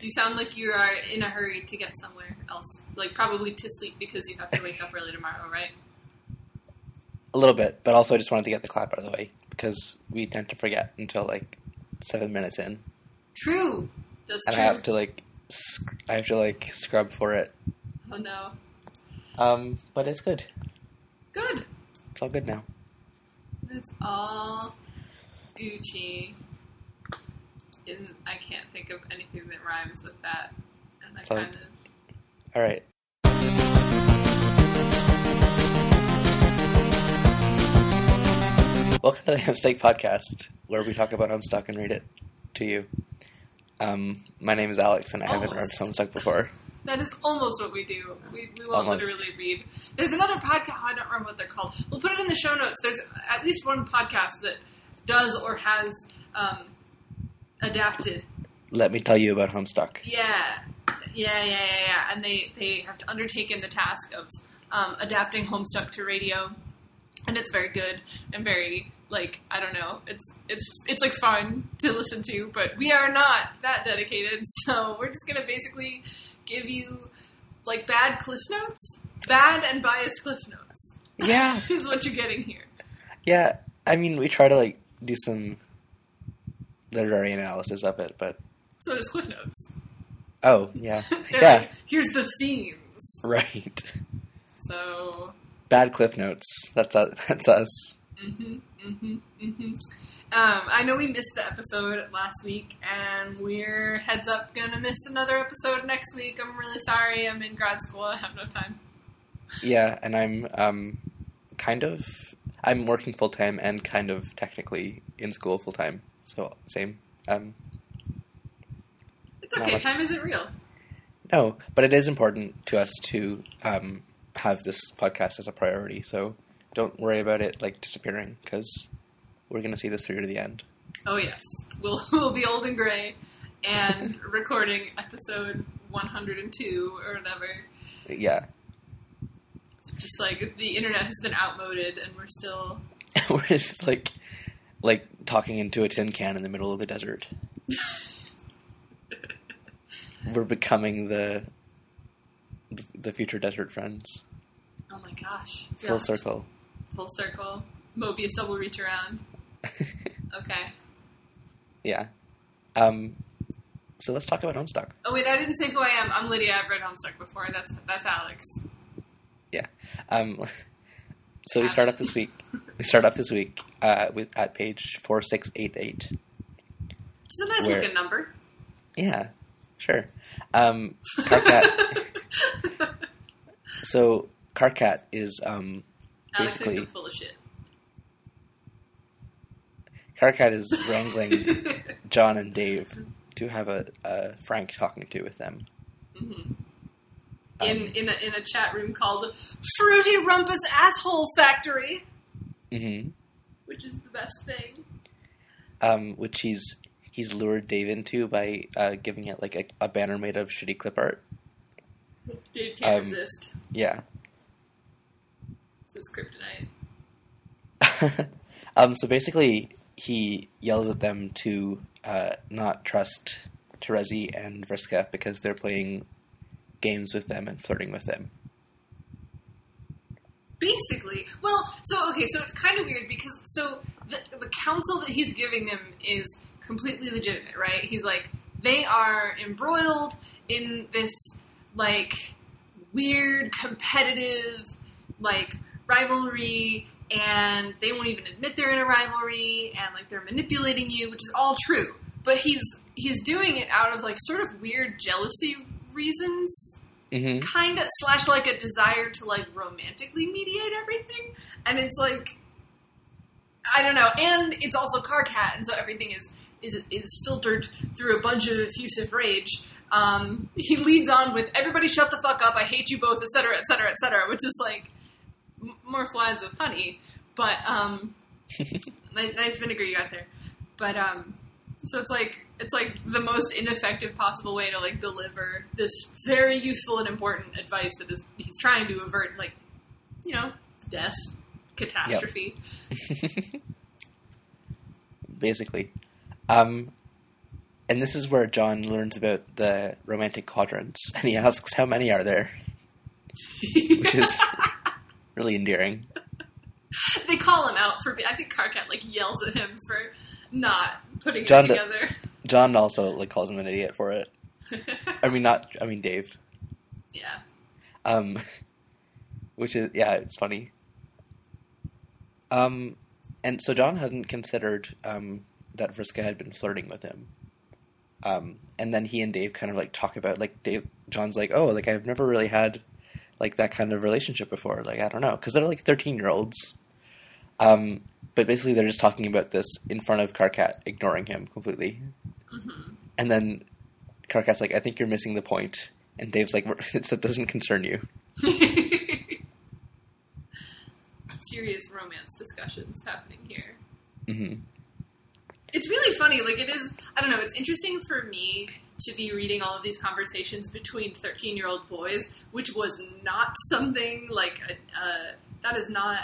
You sound like you are in a hurry to get somewhere else, like probably to sleep because you have to wake up early tomorrow, right? A little bit, but also I just wanted to get the clap out of the way because we tend to forget until like seven minutes in, True. That's and true. I have to like sc- I have to like scrub for it. oh no. Um, but it's good. Good. It's all good now. It's all Gucci. And I can't think of anything that rhymes with that. And I kind of. All right. Welcome to the Hamsteak Podcast, where we talk about Homestuck and read it to you. Um, my name is Alex, and I haven't read Almost. Homestuck before. That is almost what we do. We, we won't Almost. literally read. There's another podcast. I don't remember what they're called. We'll put it in the show notes. There's at least one podcast that does or has um, adapted. Let me tell you about Homestuck. Yeah, yeah, yeah, yeah, yeah. And they they have undertaken the task of um, adapting Homestuck to radio, and it's very good and very like I don't know. It's it's it's like fun to listen to, but we are not that dedicated, so we're just gonna basically give you like bad cliff notes, bad and biased cliff notes. Yeah, is what you're getting here. yeah. I mean, we try to like do some literary analysis of it, but So does cliff notes. oh yeah, yeah, like, here's the themes. right. So Bad cliff notes. That's us. That's us. hmm hmm hmm Um, I know we missed the episode last week, and we're heads up gonna miss another episode next week. I'm really sorry. I'm in grad school. I have no time. Yeah, and I'm um, kind of I'm working full time and kind of technically in school full time. So same. Um, It's okay. Time isn't real. no, but it is important to us to um, have this podcast as a priority. So don't worry about it like disappearing because we're gonna see this through to the end. Oh yes, we'll we'll be old and gray, and recording episode 102 or whatever. Yeah, Just like the internet has been outmoded, and we're still. we're just like like talking into a tin can in the middle of the desert. we're becoming the the future desert friends. Oh my gosh! Full Yeah. circle. Full circle. Mobius double reach around. Okay. yeah. Um, so let's talk about Homestuck. Oh wait, I didn't say who I am. I'm Lydia. I've read Homestuck before. That's that's Alex. Yeah. Um, so we start off this week. We start off this week uh, with at page four six eight eight. It's a nice Where- looking number. Yeah, sure. Um, Karkat. so Karkat is um, basically full of shit. Karkat is wrangling John and Dave to have a, a frank talking to with them. hmm Um, In in a, in a chat room called Fruity Rumpus Asshole Factory, hmm which is the best thing. um, which he's he's lured Dave into by uh, giving it like a, a banner made of shitty clip art. Dave can't Um, resist. Yeah. It's his kryptonite. um, so basically, he yells at them to uh, not trust Terezi and Vriska because they're playing games with them and flirting with them. Basically, well, so okay, so it's kind of weird because so the the counsel that he's giving them is completely legitimate, right? He's like they are embroiled in this like weird competitive like rivalry and they won't even admit they're in a rivalry and like they're manipulating you, which is all true. But he's he's doing it out of like sort of weird jealousy reasons hmm kind of slash like a desire to like romantically mediate everything. And it's like i don't know. And it's also Karkat, and so everything is is is filtered through a bunch of effusive rage. Um, he leads on with everybody shut the fuck up. I hate you both etc etc etc which is like m- more flies with honey. But um nice, nice vinegar you got there. But um so it's like it's like the most ineffective possible way to like deliver this very useful and important advice that is he's trying to avert like you know death catastrophe Basically, um, and this is where John learns about the romantic quadrants, and he asks how many are there, which is really endearing. they call him out for. I think Karkat like yells at him for not putting John it d- John also like calls him an idiot for it. I mean, not. I mean, Dave. yeah. Um, which is yeah, it's funny. Um, and so John hadn't considered um, that Vriska had been flirting with him. Um, and then he and Dave kind of like talk about like Dave. John's like, oh, like I've never really had like that kind of relationship before. Like I don't know, because they're like thirteen year olds. Um, but basically, they're just talking about this in front of Karkat, ignoring him completely. hmm And then Karkat's like, I think you're missing the point. And Dave's like, it doesn't concern you. Serious romance discussions happening here. hmm It's really funny. Like it is. I don't know. It's interesting for me to be reading all of these conversations between thirteen-year-old boys, which was not something like a, uh, that is not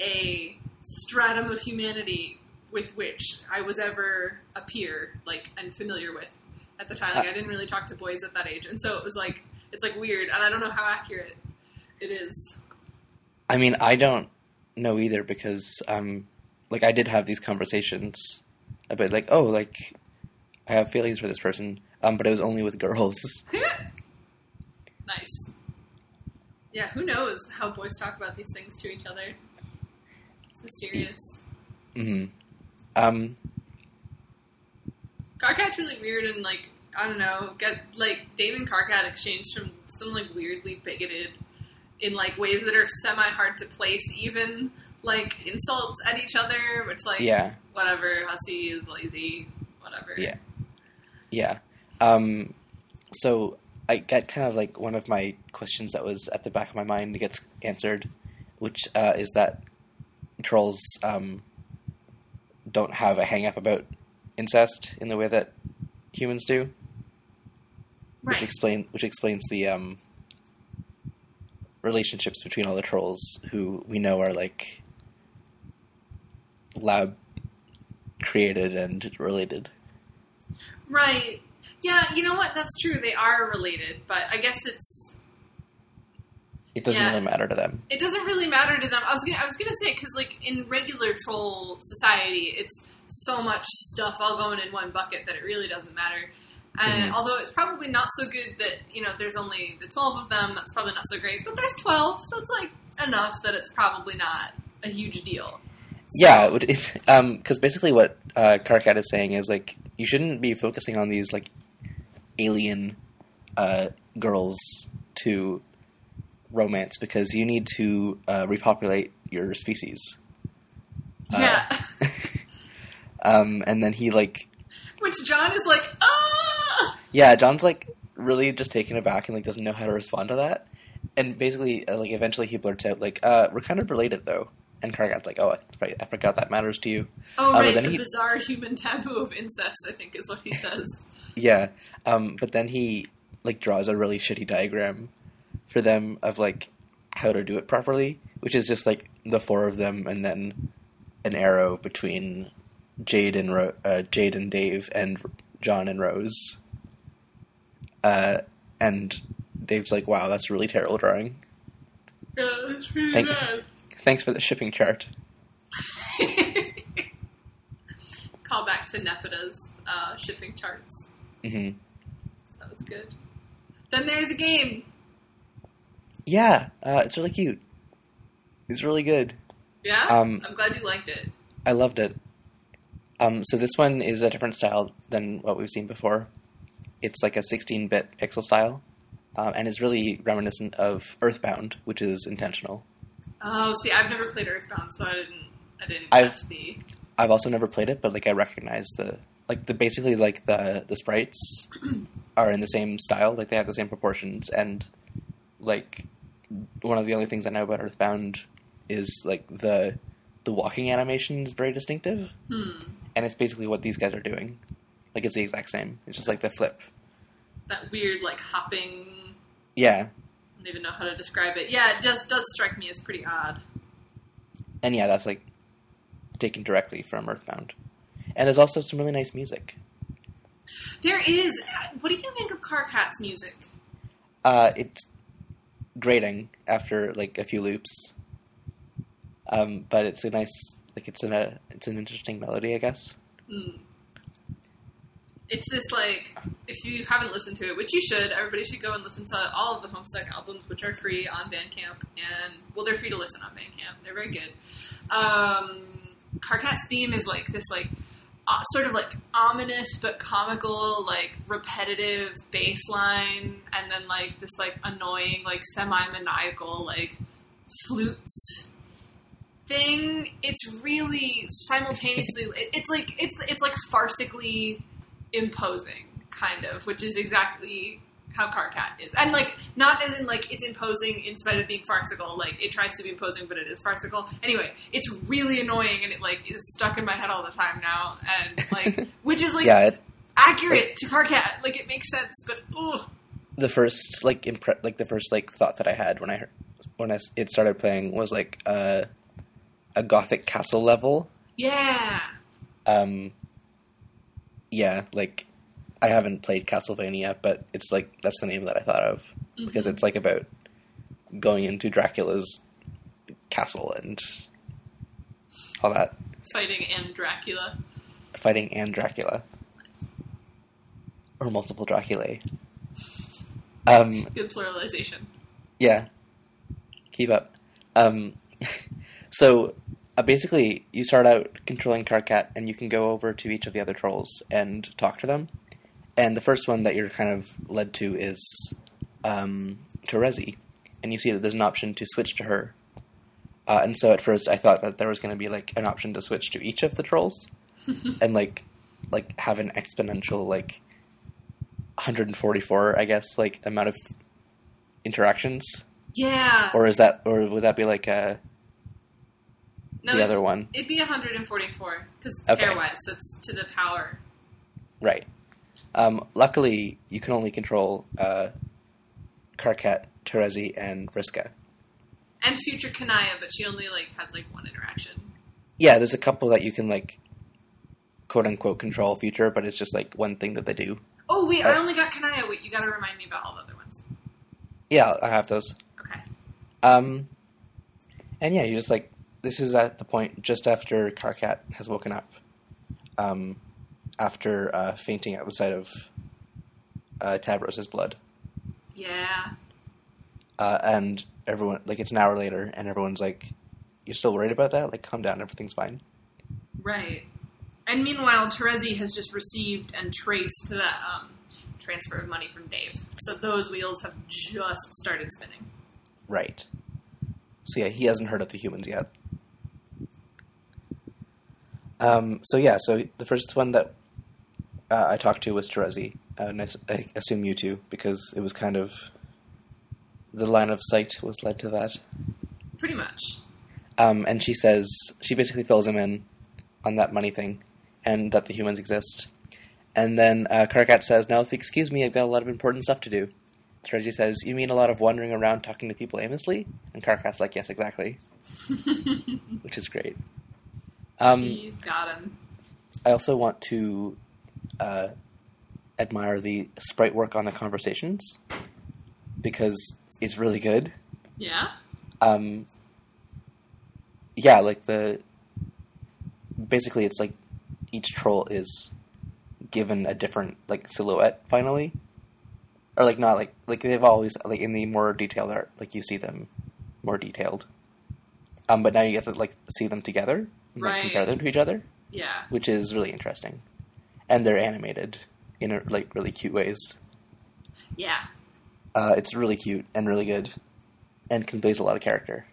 a stratum of humanity with which I was ever a peer, like and familiar with at the time. Like I didn't really talk to boys at that age, and so it was like it's like weird, and I don't know how accurate it is. I mean, I don't know either because, um, like, I did have these conversations about, like, oh, like, I have feelings for this person, um, but it was only with girls. nice. Yeah, who knows how boys talk about these things to each other? It's mysterious. Mm-hmm. Um, Karkat's really weird and like I don't know, get like Dave and Karkat exchanged from some like weirdly bigoted in like ways that are semi hard to place even like insults at each other, which like yeah, whatever, hussy is lazy, whatever. Yeah. yeah. Um, so I got kind of like one of my questions that was at the back of my mind gets answered, which uh, is that trolls um, don't have a hang up about incest in the way that humans do. which explain which explains the um, relationships between all the trolls who we know are like lab created and related. Right. Yeah, you know what? That's true. They are related, but I guess it's It doesn't Yeah. really matter to them. it doesn't really matter to them. I was gonna, I was gonna say because like in regular troll society, it's so much stuff all going in one bucket that it really doesn't matter. And Mhm. although it's probably not so good that you know there's only the twelve of them, that's probably not so great. But there's twelve, so it's like enough that it's probably not a huge deal. So- Yeah, it would- it's um because basically what uh, Karkat is saying is like you shouldn't be focusing on these like alien uh, girls to romance because you need to uh, repopulate your species. Uh, yeah. um, and then he like Which John is like, ah. yeah, John's like really just taken aback and like doesn't know how to respond to that. And basically, uh, like eventually, he blurts out like, uh, "We're kind of related, though." And Karkat's like, "Oh, I, I forgot that matters to you." Oh but right, the he- bizarre human taboo of incest. I think is what he says. Yeah, um, but then he like draws a really shitty diagram for them of like how to do it properly, which is just like the four of them and then an arrow between Jade and Ro- uh, Jade and Dave and John and Rose. Uh, and Dave's like, "Wow, that's really terrible drawing. yeah, that's pretty Thank- bad. Thanks for the shipping chart." Call back to Nepeta's uh, shipping charts. hmm That was good. Then there's a game. Yeah, uh, it's really cute. It's really good. Yeah, Um, I'm glad you liked it. I loved it. Um, so this one is a different style than what we've seen before. It's like a 16-bit pixel style, um, and is really reminiscent of Earthbound, which is intentional. Oh, see, I've never played Earthbound, so I didn't. I didn't I've- catch the. I've also never played it, but like I recognize the like the basically like the the sprites are in the same style, like they have the same proportions, and like one of the only things I know about Earthbound is like the the walking animation is very distinctive. Hmm. and it's basically what these guys are doing. Like it's the exact same. It's just like the flip. That weird, like hopping. Yeah, I don't even know how to describe it. Yeah, it does does strike me as pretty odd. and yeah, that's like taken directly from Earthbound. And there's also some really nice music. There is. What do you think of Karkat's music? Uh, it's grating after like a few loops. Um, but it's a nice, like it's a it's an interesting melody, I guess. Mm. It's this like, if you haven't listened to it, which you should, everybody should go and listen to all of the Homestuck albums, which are free on Bandcamp, and well, they're free to listen on Bandcamp. They're very good. Um, Karkat's theme is like this, like uh, sort of like ominous but comical, like repetitive bass line, and then like this like annoying, like semi maniacal, like flutes thing. It's really simultaneously. it- it's like it's it's like farcically imposing, kind of, which is exactly how Karkat is, and like not as in like it's imposing in spite of being farcical. Like it tries to be imposing, but it is farcical. Anyway, it's really annoying, and it like is stuck in my head all the time now, and like which is like yeah, it, accurate to Karkat. Like it makes sense, but ugh. the first like impre- like the first like thought that I had when I heard when I, it started playing was like uh, a gothic castle level. yeah, Um, yeah, like I haven't played Castlevania, but it's like that's the name that I thought of because it's like about going into Dracula's castle and all that fighting and Dracula. fighting and Dracula Nice. or multiple Draculae. Um, Good pluralization. Yeah. Keep up. Um, so uh, basically, you start out controlling Karkat, and you can go over to each of the other trolls and talk to them. And the first one that you're kind of led to is um, Terezi, and you see that there's an option to switch to her. Uh, and so at first, I thought that there was going to be like an option to switch to each of the trolls, and like like have an exponential like 144, I guess, like amount of interactions Yeah. or is that or would that be like uh no, the other one It'd be 144 because it's Okay. pairwise, so it's to the power. right um luckily you can only control uh karkat terezi and vriska And future Kanaya, but she only like has like one interaction. yeah there's a couple that you can like quote unquote control future but it's just like one thing that they do Oh wait, I Uh, only got Kanaya. Wait, you got to remind me about all the other ones. yeah i have those Okay. um and yeah you just like this is at the point just after karkat has woken up um after uh fainting at the sight of uh blood Yeah. uh, and everyone like it's an hour later, and everyone's like, "You're still worried about that? Like, calm down, everything's fine." Right. And meanwhile, Terezi has just received and traced the um, transfer of money from Dave. So those wheels have just started spinning. Right. So yeah, he hasn't heard of the humans yet. Um. So yeah. So the first one that uh, I talked to was Terezi, uh, and I, I assume you too, because it was kind of the line of sight was led to that. Pretty much. Um, and she says she basically fills him in on that money thing, and that the humans exist. And then uh, Karkat says, "Now, if you excuse me, I've got a lot of important stuff to do." Terezi says, "You mean a lot of wandering around talking to people aimlessly?" And Karkat's like, "Yes, exactly," which is great. Um, She's got him. I also want to uh, admire the sprite work on the conversations because it's really good. Yeah? um yeah like the basically it's like each troll is given a different like silhouette finally or like not like like they've always like in the more detailed art like you see them more detailed um but now you get to like see them together and like compare them to each other Yeah. which is really interesting and they're animated in a, like really cute ways Yeah. uh it's really cute and really good and conveys a lot of character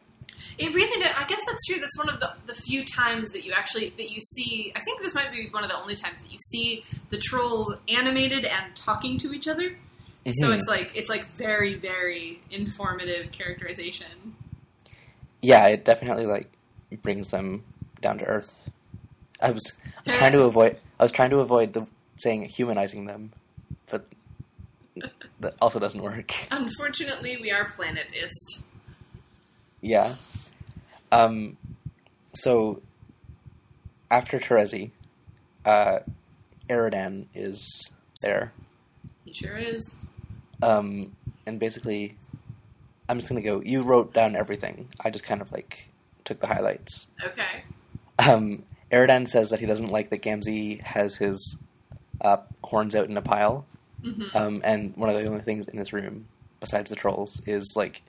It really did. I guess that's true. That's one of the, the few times that you actually that you see. I think this might be one of the only times that you see the trolls animated and talking to each other. So Mhm. it's like it's like very very informative characterization. yeah, it definitely like brings them down to earth. I was trying to avoid. I was trying to avoid the saying humanizing them, but that also doesn't work. Unfortunately, we are planetist. Yeah. Um. So after Terezi, uh, Eridan is there. He sure is. Um, and basically, I'm just gonna go. You wrote down everything. I just kind of like took the highlights. Okay. Um, Eridan says that he doesn't like that Gamzee has his uh, horns out in a pile. hmm Um, and one of the only things in this room, besides the trolls, is like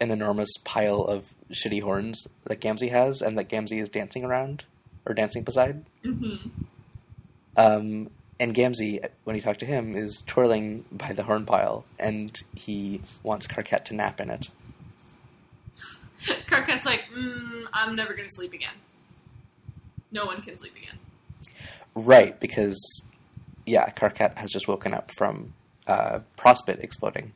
an enormous pile of shitty horns that Gamzee has, and that Gamzee is dancing around or dancing beside. hmm Um, and Gamzee, when you talk to him, is twirling by the horn pile, and he wants Karkat to nap in it. Karkat's like, mm, I'm never gonna sleep again. No one can sleep again. Right, because yeah, Karkat has just woken up from uh, Prospit exploding.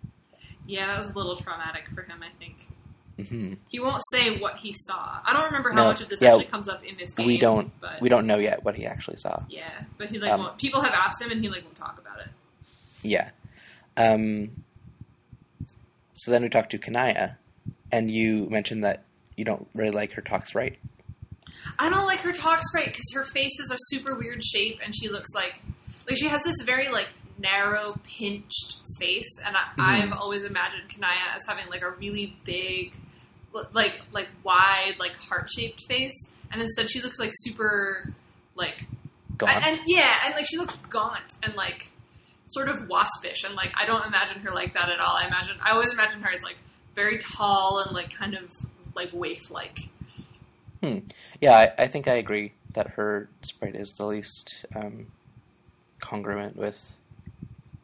Yeah, that was a little traumatic for him, I think. hmm He won't say what he saw. I don't remember how No, much of this yeah, actually comes up in this game. We don't But we don't know yet what he actually saw. Yeah, but he like Um, won't, people have asked him, and he like won't talk about it. Yeah. Um, so then we talked to Kanaya, and you mentioned that you don't really like her talks right. I don't like her talk sprite because her face is a super weird shape, and she looks like like she has this very like narrow, pinched face, and I, Mhm. I've always imagined Kanaya as having like a really big, like like wide, like heart shaped face, and instead she looks like super like Gaunt. and, and yeah, and like she looks gaunt and like sort of waspish, and like I don't imagine her like that at all. I imagine I always imagine her as like very tall and like kind of like waif like. Yeah, I, I think I agree that her sprite is the least um, congruent with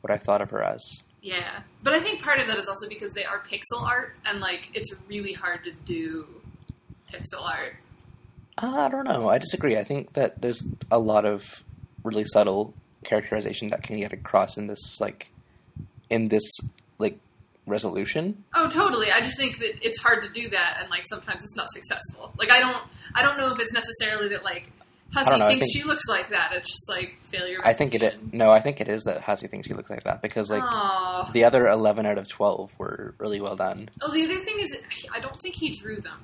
what I thought of her as. Yeah, but I think part of that is also because they are pixel art, and like it's really hard to do pixel art. Uh, I don't know. I disagree. I think that there's a lot of really subtle characterization that can get across in this like in this like resolution. Oh, totally. I just think that it's hard to do that, and like sometimes it's not successful. Like I don't, I don't know if it's necessarily that like Hussie know, thinks think- she looks like that. It's just like failure. I think it. No, I think it is that Hussie thinks he looks like that because like Aw. the other eleven out of twelve were really well done. Oh, the other thing is, I don't think he drew them.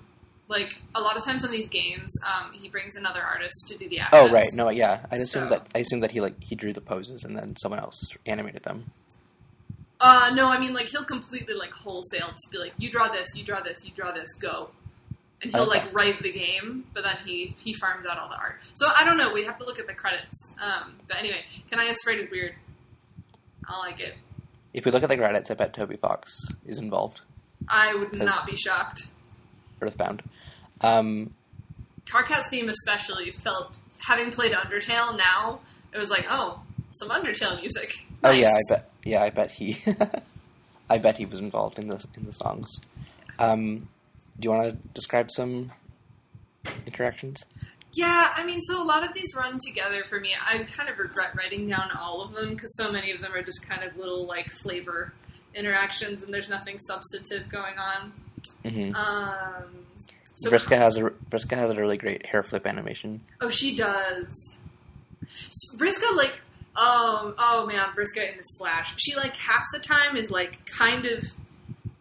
Like a lot of times on these games, um, he brings another artist to do the Oh right, no, yeah. I assumed So- that I assumed that he like he drew the poses and then someone else animated them. Uh, no, I mean like he'll completely like wholesale just be like, you draw this, you draw this, you draw this, go, and he'll Okay. like write the game, but then he he farms out all the art. So I don't know. We'd have to look at the credits. Um, but anyway, Kanaya Sprite is weird. I like it. If we look at the credits, I bet Toby Fox is involved. I would not be shocked. Earthbound. Um, Karkat's theme especially felt having played Undertale. Now it was like, oh, some Undertale music. Oh yeah, I bet. Yeah, I bet he. I bet he was involved in the in the songs. Um, do you want to describe some interactions? Yeah, I mean, so a lot of these run together for me. I kind of regret writing down all of them because so many of them are just kind of little like flavor interactions, and there's nothing substantive going on. hmm Um, so Vriska has a Vriska has a really great hair flip animation. oh, she does. Vriska like oh oh man, Vriska in this flash. She like half the time is like kind of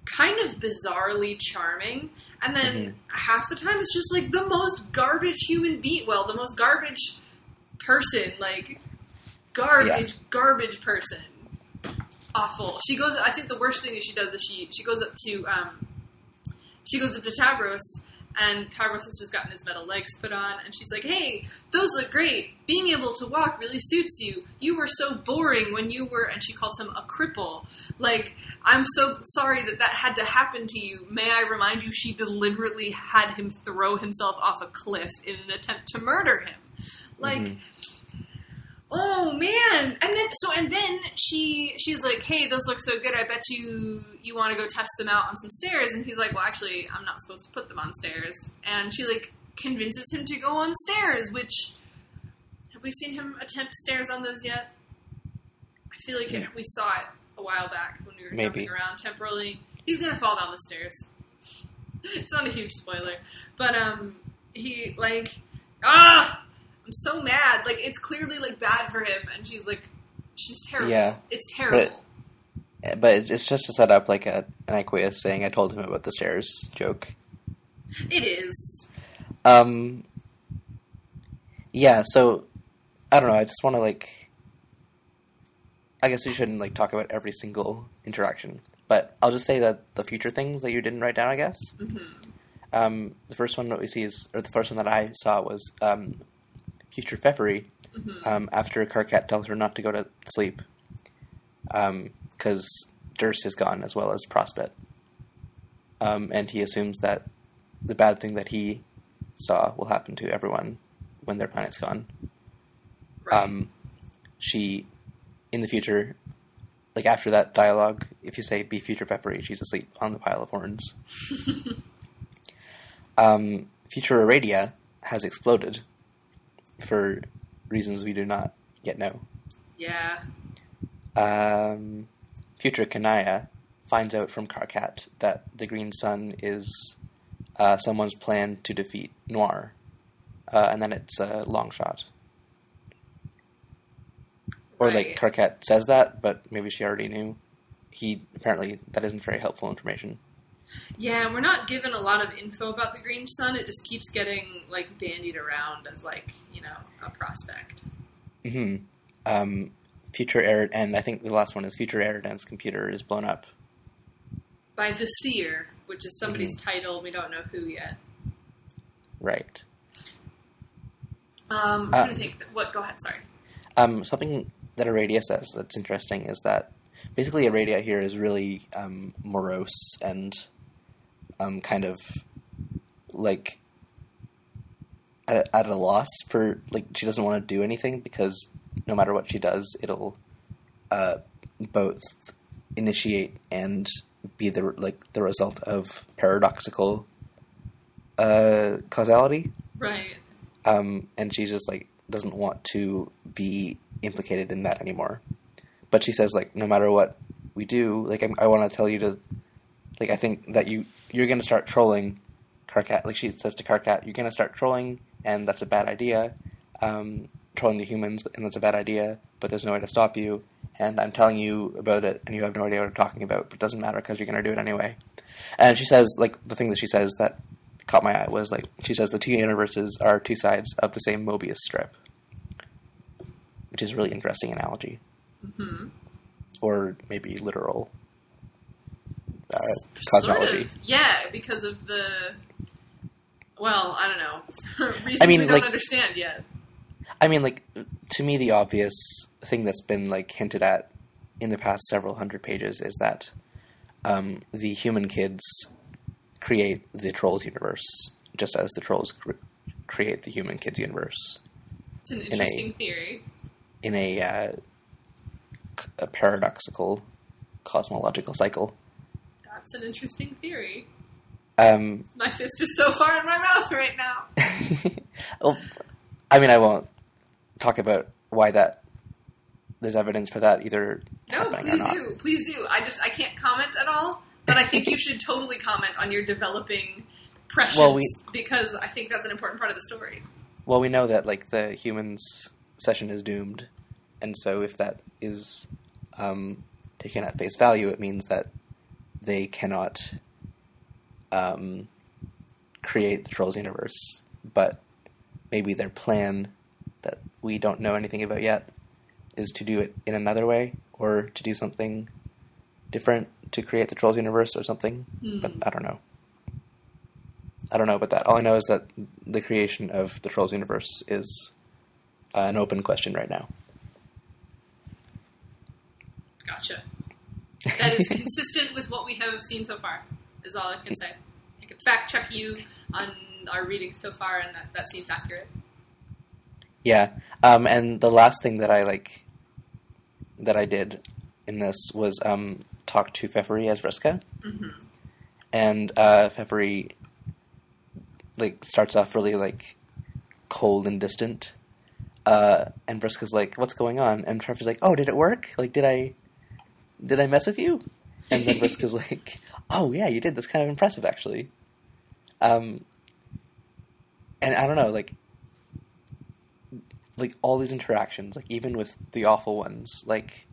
kind of bizarrely charming, and then Mhm. half the time it's just like the most garbage human being. Well, the most garbage person, like garbage, garbage person. Awful. She goes. I think the worst thing that she does is she she goes up to um she goes up to Tavros. And Tavros has just gotten his metal legs put on, and she's like, "Hey, those look great. Being able to walk really suits you. You were so boring when you were." And she calls him a cripple. Like, I'm so sorry that that had to happen to you. May I remind you, she deliberately had him throw himself off a cliff in an attempt to murder him. Like, Mhm. Oh man! And then so and then she she's like, "Hey, those look so good. I bet you you want to go test them out on some stairs." And he's like, "Well, actually, I'm not supposed to put them on stairs." And she like convinces him to go on stairs. Which have we seen him attempt stairs on those yet? I feel like Yeah. we saw it a while back when we were Maybe. jumping around temporarily. He's gonna fall down the stairs. it's not a huge spoiler, but um, he like ah, I'm so mad. Like it's clearly like bad for him, and she's like, she's terrible. Yeah. it's terrible. Eh, But it's just to set up like a an Equius saying I told him about the stairs joke. It is. Um, yeah, so I don't know. I just want to like I guess we shouldn't like talk about every single interaction, but I'll just say that the future things that you didn't write down, I guess. hmm Um, the first one that we see is, or the first one that I saw was um, future Feferi hmm um, after Karkat tells her not to go to sleep because Derse is gone as well as Prospit. Um, and he assumes that the bad thing that he saw will happen to everyone when their planet's gone. Right. Um, she, in the future, like after that dialogue, if you say "be future Feferi," she's asleep on the pile of horns. um, future Aradia has exploded for reasons we do not yet know. yeah. Um, future Kanaya finds out from Karkat that the Green Sun is uh, someone's plan to defeat Noir, uh, and then it's a long shot. Or Right. like Karkat says that, but maybe she already knew. He apparently that isn't very helpful information. Yeah, we're not given a lot of info about the Green Sun. It just keeps getting like bandied around as like you know a prospect. hmm Um, future Arid, and I think the last one is future Eridan's computer is blown up. By the Seer, which is somebody's title. We don't know who yet. Right. Um, I'm Uh, trying to think. What? Go ahead. Sorry. Um, something that Aradia says that's interesting is that basically Aradia here is really um, morose and um, kind of like at a, at a loss for like she doesn't want to do anything because no matter what she does, it'll uh, both initiate and be the like the result of paradoxical uh, causality Right. um, and she just like doesn't want to be implicated in that anymore. But she says like no matter what we do, like I'm, I want to tell you to, like I think that you you're gonna start trolling Karkat. Like she says to Karkat, you're gonna start trolling, and that's a bad idea. Um, trolling the humans, and that's a bad idea. But there's no way to stop you. And I'm telling you about it, and you have no idea what I'm talking about. But it doesn't matter because you're gonna do it anyway. And she says like the thing that she says that caught my eye was like she says the two universes are two sides of the same Mobius strip, which is a really interesting analogy, hmm or maybe literal uh, Sort cosmology. of. Yeah, because of the. Well, I don't know. Reasons I mean, we don't like- understand yet. I mean, like to me, the obvious thing that's been like hinted at in the past several hundred pages is that um, the human kids create the trolls universe, just as the trolls cr- create the human kids universe. It's an a- interesting theory. in a, uh, c- a paradoxical cosmological cycle. That's an interesting theory. Um, My fist is so far in my mouth right now. well, I mean, I won't talk about why that. There's evidence for that either. No, please do. Please do. I just I can't comment at all, but I think you should totally comment on your developing prescience Well, we- because I think that's an important part of the story. Well, we know that like the humans' session is doomed, and so if that is um, taken at face value, it means that they cannot um, create the trolls universe. But maybe their plan that we don't know anything about yet is to do it in another way, or to do something different to create the trolls universe, or something. But Hmm. I don't know. I don't know about that. All I know is that the creation of the Trolls universe is uh, an open question right now. Gotcha. That is consistent with what we have seen so far. Is all I can say. I can fact check you on our readings so far, and that, that seems accurate. yeah. Um, and the last thing that I like that I did in this was um, talk to Feferi as Vriska, hmm and uh, Feferi like starts off really like cold and distant. Uh, and Vriska's like, "What's going on?" And Feferi's like, "Oh, did it work? Like, did I did I mess with you?" And then Vriska's like, "Oh yeah, you did. That's kind of impressive, actually." Um, and I don't know, like, like all these interactions, like even with the awful ones, like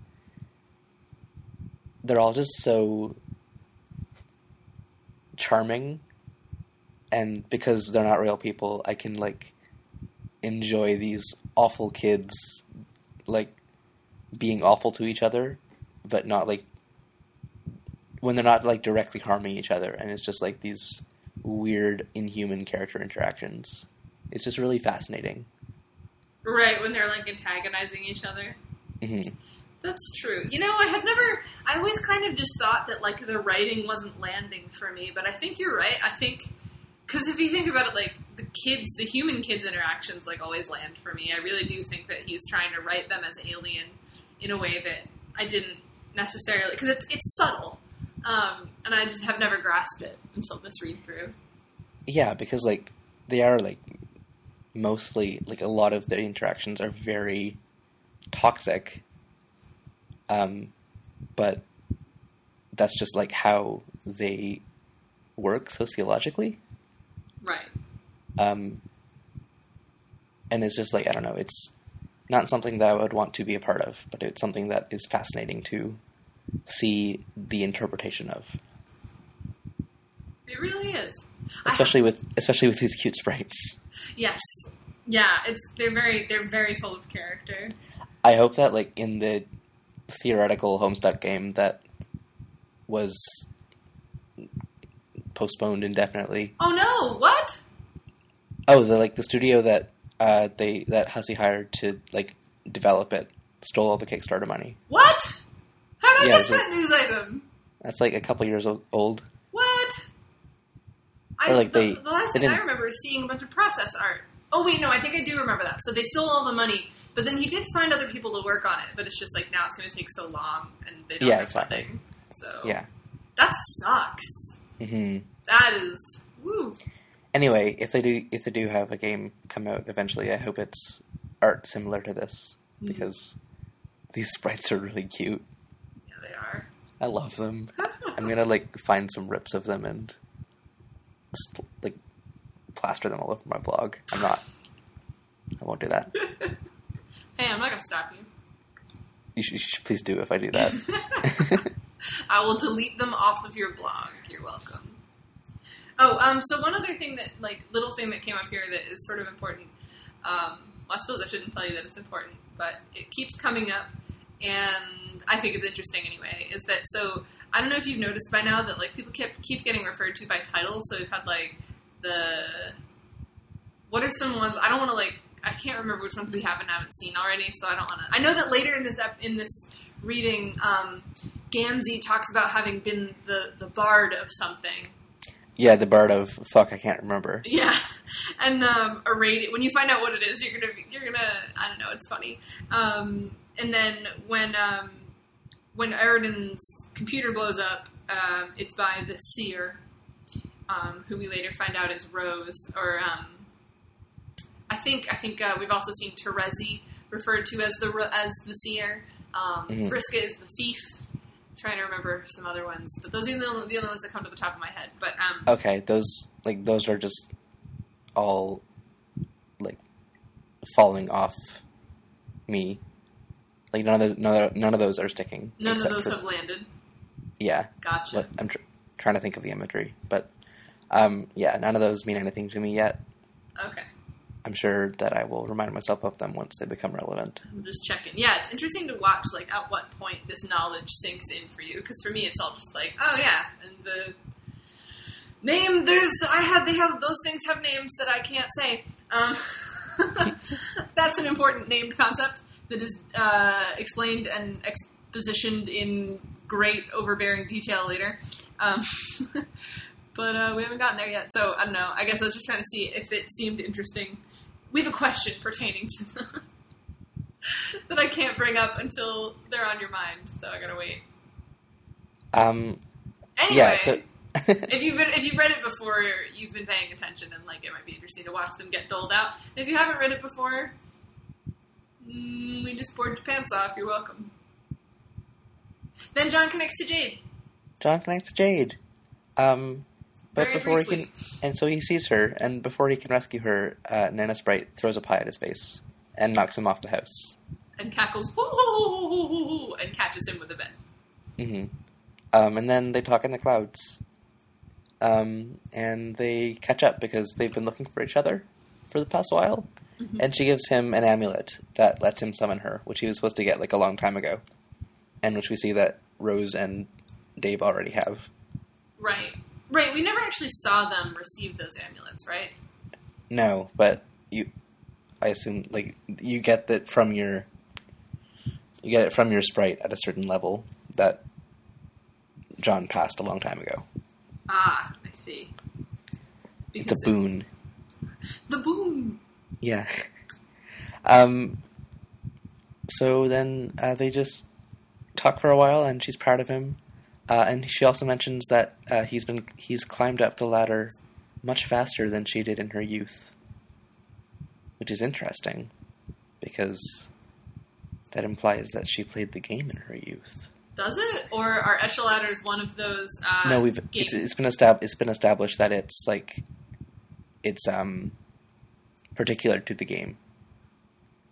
they're all just so charming, and because they're not real people, I can like enjoy these awful kids, like being awful to each other, but not like when they're not like directly harming each other, and it's just like these weird inhuman character interactions. It's just really fascinating. Right, when they're like antagonizing each other. hmm That's true. You know, I had never. I always kind of just thought that like the writing wasn't landing for me, but I think you're right. I think because if you think about it, like the kids, the human kids interactions, like always land for me. I really do think that he's trying to write them as alien in a way that I didn't necessarily because it's it's subtle, um, and I just have never grasped it until this read through. Yeah, because like they are like mostly like a lot of their interactions are very toxic. Um, but that's just like how they work sociologically. Right. Um, and it's just like I don't know, it's not something that I would want to be a part of, but it's something that is fascinating to see the interpretation of, It really is. Especially with especially with these cute sprites. yes. Yeah. It's they're very they're very full of character. I hope that like in the theoretical Homestuck game that was postponed indefinitely. Oh no! What? Oh, the like the studio that uh, they that Hussie hired to like develop it stole all the Kickstarter money. What? How did I Yeah, miss that news item? That's like a couple years old. What? I, Or, like, the, they- the last they thing I remember is seeing a bunch of process art. Oh wait, no, I think I do remember that. So they stole all the money, but then he did find other people to work on it. But it's just like now it's going to take so long, and they don't Yeah, have exactly. funding. So Yeah. that sucks. hmm That is woo. Anyway, if they do if they do have a game come out eventually, I hope it's art similar to this Mhm. because these sprites are really cute. Are. I love them. I'm gonna like find some rips of them and spl- like plaster them all over my blog. I'm not. I won't do that. hey, I'm not to stop you. You should, you should please do if I do that. I will delete them off of your blog. You're welcome. Oh, um, so one other thing that, like, little thing that came up here that is sort of important. Um, well, I suppose I shouldn't tell you that it's important, but it keeps coming up, and I think it's interesting anyway. Is that so? I don't know if you've noticed by now that like people keep keep getting referred to by titles. So we've had like the what are some ones I don't want to like I can't remember which ones we have and haven't seen already. So I don't want to. I know that later in this ep- in this reading, um, Gamzee talks about having been the the bard of something. yeah, the bard of fuck. I can't remember. Yeah, and um, a raid. When you find out what it is, you're gonna be, you're gonna I don't know. It's funny. Um, and then when um, when Eridan's computer blows up, um, it's by the seer, um, who we later find out is Rose. Or um, I think I think uh, we've also seen Terezi referred to as the as the seer. Um, Mhm. Vriska is the thief. trying to remember some other ones, but those are the only, the only ones that come to the top of my head. But um, Okay, those like those are just all like falling off me. Like none of the, none none of those are sticking. none of those for- have landed. Yeah, Gotcha. I'm tr- trying to think of the imagery, but um, yeah, none of those mean anything to me yet. Okay. I'm sure that I will remind myself of them once they become relevant. I'm just checking. Yeah, it's interesting to watch, like, at what point this knowledge sinks in for you. Because for me, it's all just like, oh yeah, and the name. There's, I have, they have those things have names that I can't say. Um, that's an important named concept that is uh, explained and expositioned in great overbearing detail later. Um, but uh, we haven't gotten there yet, so I don't know. I guess I was just trying to see if it seemed interesting. We have a question pertaining to them that I can't bring up until they're on your mind, so I gotta wait. Um, Anyway, yeah, so if you've been if you've read it before, you've been paying attention, and like it might be interesting to watch them get doled out. And if you haven't read it before, mm, we just bored your pants off. You're welcome. Then John connects to Jade. John connects to Jade. Um, but Very before he can, and so he sees her, and before he can rescue her, uh, Nana Sprite throws a pie at his face and knocks him off the house. and cackles "Hoo, hoo, hoo, hoo, hoo, hoo," and catches him with a ven. hmm Um, and then they talk in the clouds. Um, and they catch up because they've been looking for each other for the past while. Mhm. and she gives him an amulet that lets him summon her, which he was supposed to get like a long time ago, and which we see that Rose and Dave already have. Right. Right. We never actually saw them receive those amulets, right? No, but you, I assume like you get that from your, you get it from your sprite at a certain level that John passed a long time ago. Ah, I see. It's a boon. The boon. Yeah. Um. So then uh, they just talk for a while, and she's proud of him. Uh, and she also mentions that uh, he's been he's climbed up the ladder much faster than she did in her youth, which is interesting because that implies that she played the game in her youth. Does it? Or are Echeladders one of those? Uh, no, we've it's, it's been estab- it's been established that it's like it's um particular to the game.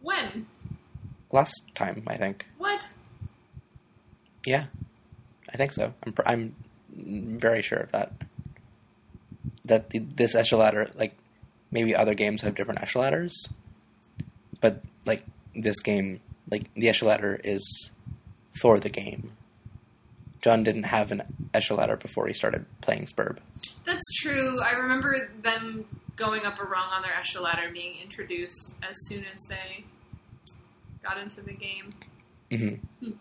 when? Last time, I think. What? Yeah, I think so. I'm pr- I'm very sure of that. That the, this echelon, like maybe other games have different echelons, but like this game, like the echelon is for the game. John didn't have an echelon before he started playing Sburb. That's true. I remember them going up a rung on their Echeladder being introduced as soon as they got into the game. hmm Hmm.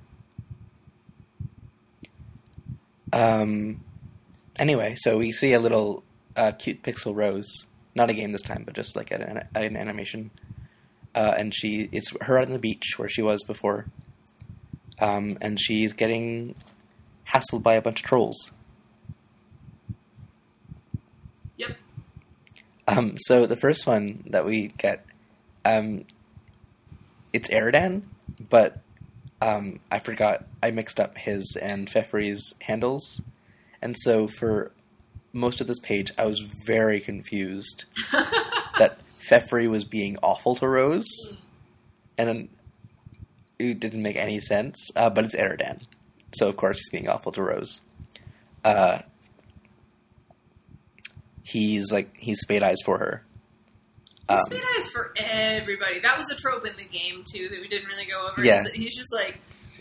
Um. Anyway, so we see a little uh, cute pixel rose. Not a game this time, but just like an, an animation. Uh, and she, it's her on the beach where she was before. Um, and she's getting hassled by a bunch of trolls. Yep. Um, so the first one that we get, um, it's Eridan, but um, I forgot I mixed up his and Feferi's handles, and so for most of this page I was very confused that Fefri was being awful to Rose, and then it didn't make any sense. Uh, but it's Eridan, so of course he's being awful to Rose. Uh, he's like he's spade eyes for her. He's Um, spade eyes for everybody. That was a trope in the game too that we didn't really go over. Yeah. that he's just like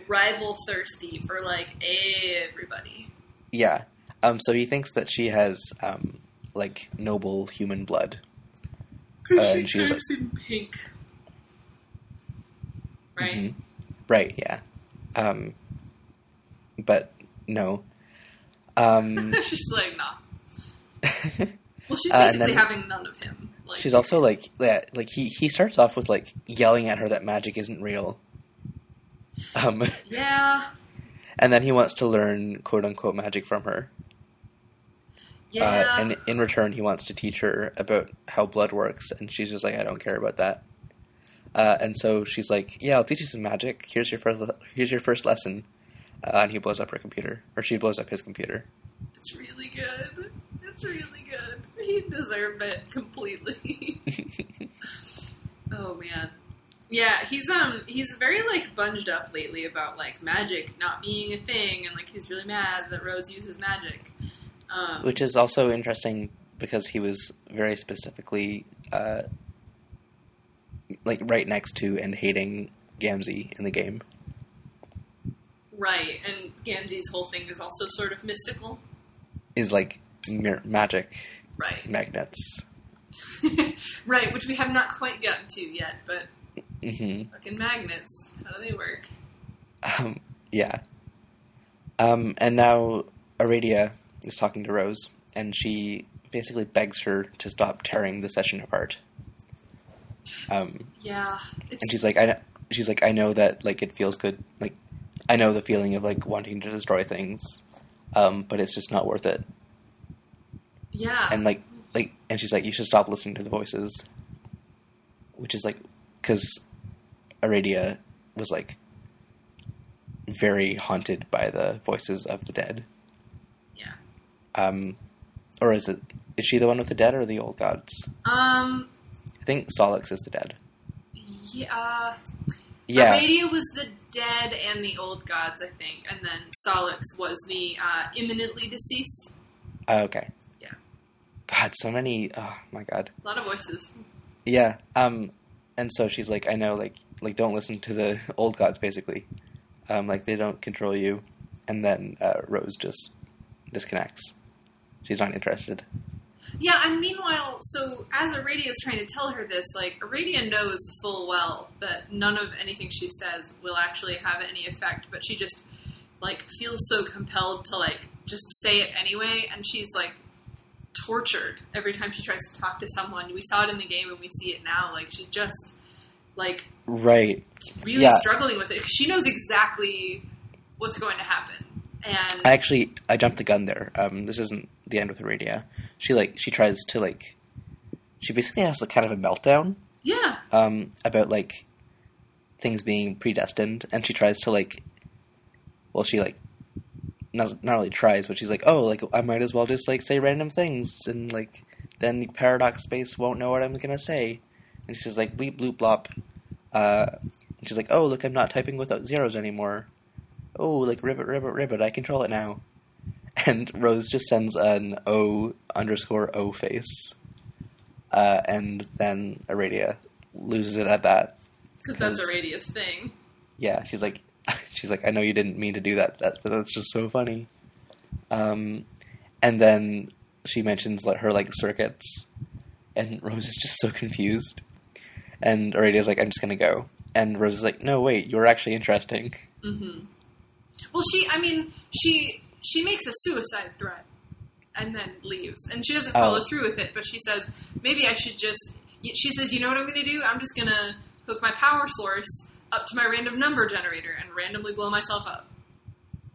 rival thirsty for like everybody. Yeah. Um, so he thinks that she has um, like noble human blood. Uh, and she was like- in pink, right? Mhm. Right. Yeah. Um, but no. Um, she's like, nah. Well, she's Uh, basically then- having none of him. Like, she's also like yeah, like he he starts off with like yelling at her that magic isn't real. Um, yeah, and then he wants to learn quote unquote magic from her. yeah. Uh, and in return, he wants to teach her about how blood works, and she's just like, I don't care about that. Uh, and so she's like, Yeah, I'll teach you some magic. Here's your first. Le- here's your first lesson. Uh, and he blows up her computer, or she blows up his computer. it's really good. It's really good. He deserved it completely. oh man. Yeah, he's um he's very like bunged up lately about like magic not being a thing and like he's really mad that Rose uses magic. Um Which is also interesting because he was very specifically, uh, like right next to and hating Gamzee in the game. Right, and Gamzee's whole thing is also sort of mystical. Is like mir- magic Right. magnets. right, which we have not quite gotten to yet, but hmm fucking magnets, how do they work? Um, yeah. Um, and now Aradia is talking to Rose, and she basically begs her to stop tearing the session apart. Um, Yeah. It's and she's like, I, she's like, I know that like it feels good, like I know the feeling of like wanting to destroy things, um, but it's just not worth it. yeah. And like, like, and she's like, you should stop listening to the voices, which is like, because Aradia was like very haunted by the voices of the dead. Yeah. Um, or is it? Is she the one with the dead or the old gods? um I think Sollux is the dead. yeah Yeah, Radio was the dead and the old gods, I think, and then Sollux was the uh, imminently deceased. Oh, okay. Yeah. God, so many. Oh my god. A lot of voices. Yeah. Um. and so she's like, I know, like, like don't listen to the old gods, basically. Um, like they don't control you. And then uh, Rose just disconnects. She's not interested. Yeah, and meanwhile, so as Aradia is trying to tell her this, like Aradia knows full well that none of anything she says will actually have any effect, but she just like feels so compelled to like just say it anyway, and she's like tortured every time she tries to talk to someone. We saw it in the game, and we see it now. Like she's just like Right. really Yeah. struggling with it. She knows exactly what's going to happen, and I actually I jumped the gun there. Um, this isn't the end with Aradia. She like she tries to like she basically has like kind of a meltdown yeah, um, about like things being predestined, and she tries to like well she like not not really tries, but she's like oh like I might as well just like say random things and like then the paradox space won't know what I'm gonna say, and she's like bleep bloop blop. Uh, and she's like, "Oh, look, I'm not typing without zeros anymore. Oh, like ribbit, ribbit, ribbit. I control it now." And Rose just sends an O underscore O face, uh, and then Aradia loses it at that. because that's Aradia's thing. Yeah, she's like, she's like, I know you didn't mean to do that, that but that's just so funny. Um, and then she mentions like her like circuits, and Rose is just so confused. And Aradia's like, I'm just gonna go. And Rose is like, No, wait, you're actually interesting. Mm-hmm. Well, she, I mean, she she makes a suicide threat and then leaves, and she doesn't follow Oh. through with it. But she says maybe I should just. She says, you know what I'm going to do? I'm just going to hook my power source up to my random number generator and randomly blow myself up.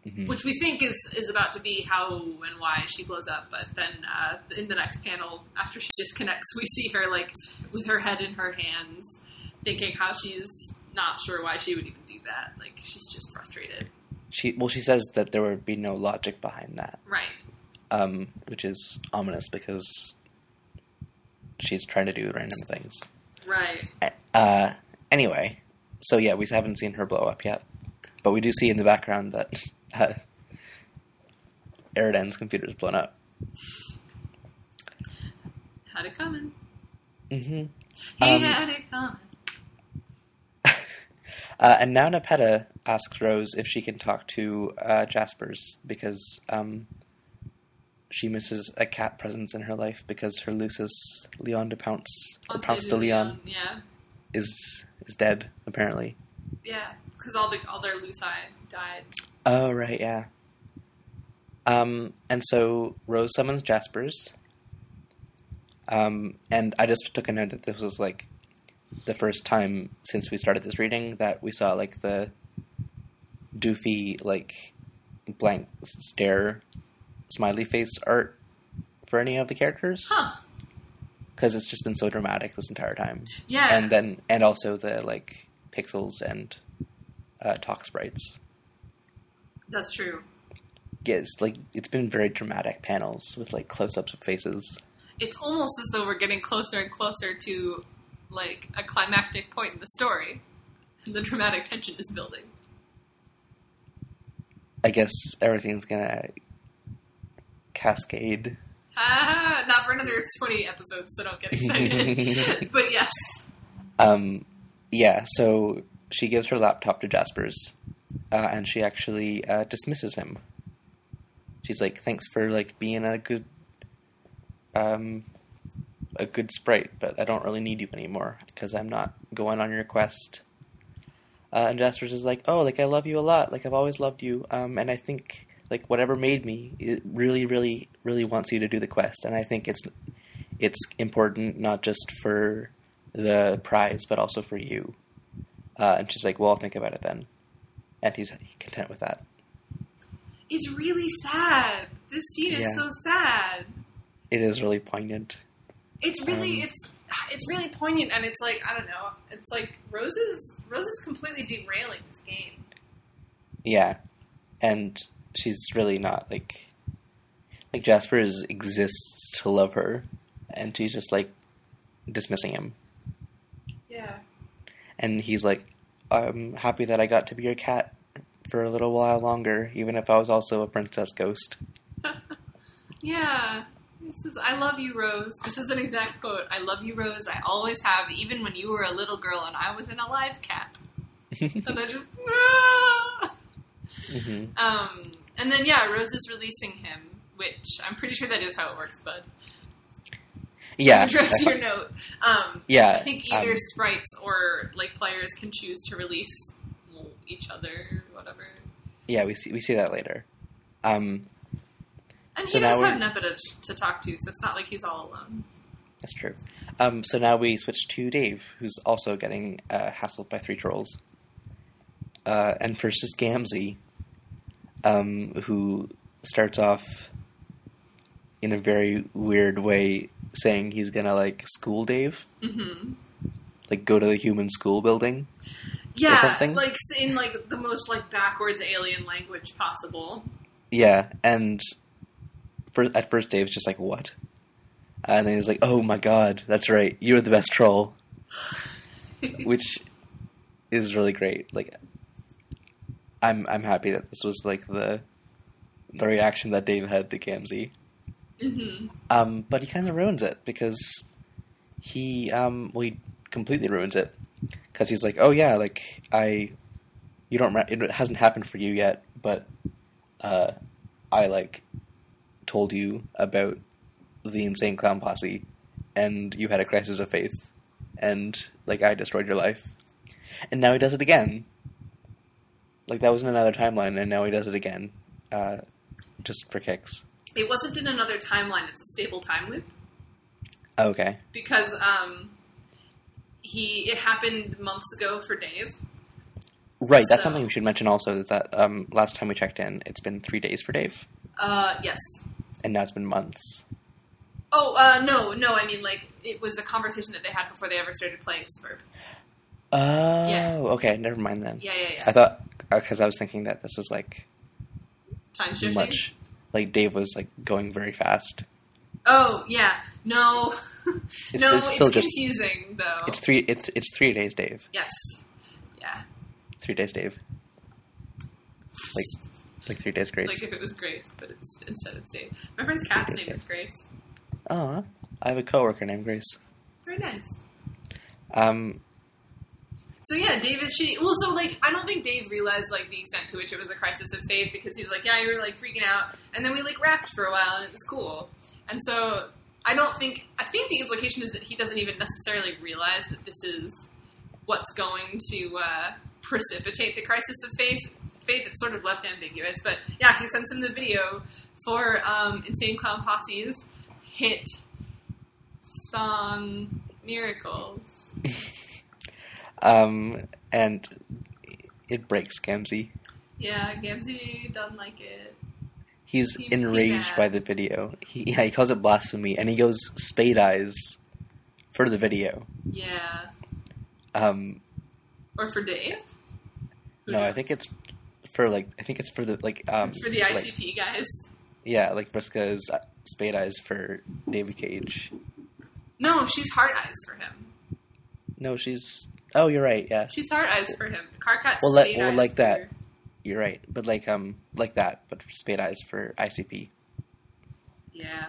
Mhm. Which we think is is about to be how and why she blows up. But then uh, in the next panel, after she disconnects, we see her like with her head in her hands, thinking how she's not sure why she would even do that. Like she's just frustrated. She well, she says that there would be no logic behind that, Right. um, which is ominous because she's trying to do random things. Right. Uh, anyway, so yeah, we haven't seen her blow up yet, but we do see in the background that uh, Eridan's computer's blown up. Had it coming. mm-hmm He Um, had it coming. Uh, and now Nepeta asks Rose if she can talk to uh, Jaspers because um, she misses a cat presence in her life because her Lusus Leon de Pounce or Pounce de Leon, Leon Yeah. is is dead apparently. Yeah. Because all the all their lusii died. Oh right, yeah. Um, and so Rose summons Jaspers. Um, and I just took a note that this was like the first time since we started this reading that we saw like the doofy like blank stare smiley face art for any of the characters Huh. because it's just been so dramatic this entire time Yeah. and then and also the like pixels and uh, talk sprites That's true. yeah, it's like it's been very dramatic panels with like close-ups of faces. It's almost as though we're getting closer and closer to like a climactic point in the story. And the dramatic tension is building. I guess everything's gonna cascade. Ah, not for another 20 episodes, so don't get excited. but yes. Um, yeah, so she gives her laptop to Jaspers, uh, and she actually uh, dismisses him. She's like, "Thanks for like being a good, um, a good sprite, but I don't really need you anymore because I'm not going on your quest." Uh, and Jaspers is like, "Oh, like I love you a lot. Like I've always loved you. Um, and I think like whatever made me, it really, really, really wants you to do the quest. And I think it's it's important not just for the prize, but also for you." Uh, and she's like, "Well, I'll think about it then." And he's content with that. It's really sad. This scene is so sad. It is really poignant. It's really Um, it's it's really poignant and it's like I don't know. It's like Rose's Rose's completely derailing this game. Yeah, and she's really not like like Jasper's exists to love her, and she's just like dismissing him. Yeah. And he's like, "I'm happy that I got to be your cat for a little while longer, even if I was also a princess ghost." Yeah. This is I love you, Rose. This is an exact quote. I love you, Rose. I always have, even when you were a little girl and I was in a live cat. and I just ah! hmm um and then yeah, Rose is releasing him, which I'm pretty sure that is how it works, bud. Yeah, Address your note. Um yeah. I think either um, sprites or like players can choose to release each other, or whatever. yeah, we see we see that later. Um, And So he does have Nepeta to talk to, so it's not like he's all alone. that's true. Um, so now we switch to Dave, who's also getting uh, hassled by three trolls. Uh, and first is Gamzee, um, who starts off in a very weird way, saying he's gonna like school Dave, hmm like go to the human school building. Yeah, like in like the most like backwards alien language possible. Yeah, and at first Dave's just like, "What?" And then he's like, "Oh my god, that's right, you're the best troll," which is really great. Like, I'm I'm happy that this was like the the reaction that Dave had to Gamzee. hmm Um, but he kind of ruins it because he um well he completely ruins it because he's like, "Oh yeah, like I, you don't it hasn't happened for you yet, but uh, I like told you about the insane clown posse, and you had a crisis of faith, and like I destroyed your life, and now he does it again. Like that was in another timeline, and now he does it again, uh, just for kicks. It wasn't in another timeline; it's a stable time loop Okay. because um, he it happened months ago for Dave. Right, that's So- something we should mention also. That, that um, last time we checked in, it's been three days for Dave, Uh, yes. And now it's been months. Oh, uh, no, no. I mean, like it was a conversation that they had before they ever started playing Sburb. Oh, Yeah. okay, never mind then. Yeah, yeah, yeah. I thought because I was thinking that this was like Time shifting. much, like Dave was like going very fast. Oh, yeah. No, It's, no. it's It's, still just confusing though. it's three it's it's three days, Dave. yes. Yeah. Three days, Dave. Like like three days, Grace. Like if it was Grace, but it's instead it's Dave. My friend's cat's name is Grace. oh, I have a coworker named Grace. Very nice. Um, So yeah, Dave is shitty. Well, so like I don't think Dave realized like the extent to which it was a crisis of faith because he was like, yeah, you were like freaking out, and then we like rapped for a while and it was cool. And so I don't think I think the implication is that he doesn't even necessarily realize that this is what's going to uh, precipitate the crisis of faith. Faith it's sort of left ambiguous, but yeah, he sends him the video for um, Insane Clown Posse's hit song "Miracles." um, and it breaks Gamzee. Yeah, Gamzee doesn't like it. He's He- he enraged mad. by the video. He yeah, he calls it blasphemy, and he goes spade eyes for the video. Yeah. Um, Or for Dave? Who no, I think it's for like I think it's for the like um for the like- ICP guys. yeah, like Vriska's uh, spade eyes for David Cage. No, she's hard eyes for him. No, she's oh, you're right. Yeah, She's hard eyes for him. Karkat's Well, like- spade well, eyes like for- that. you're right. But like um like that, but spade eyes for ICP. Yeah,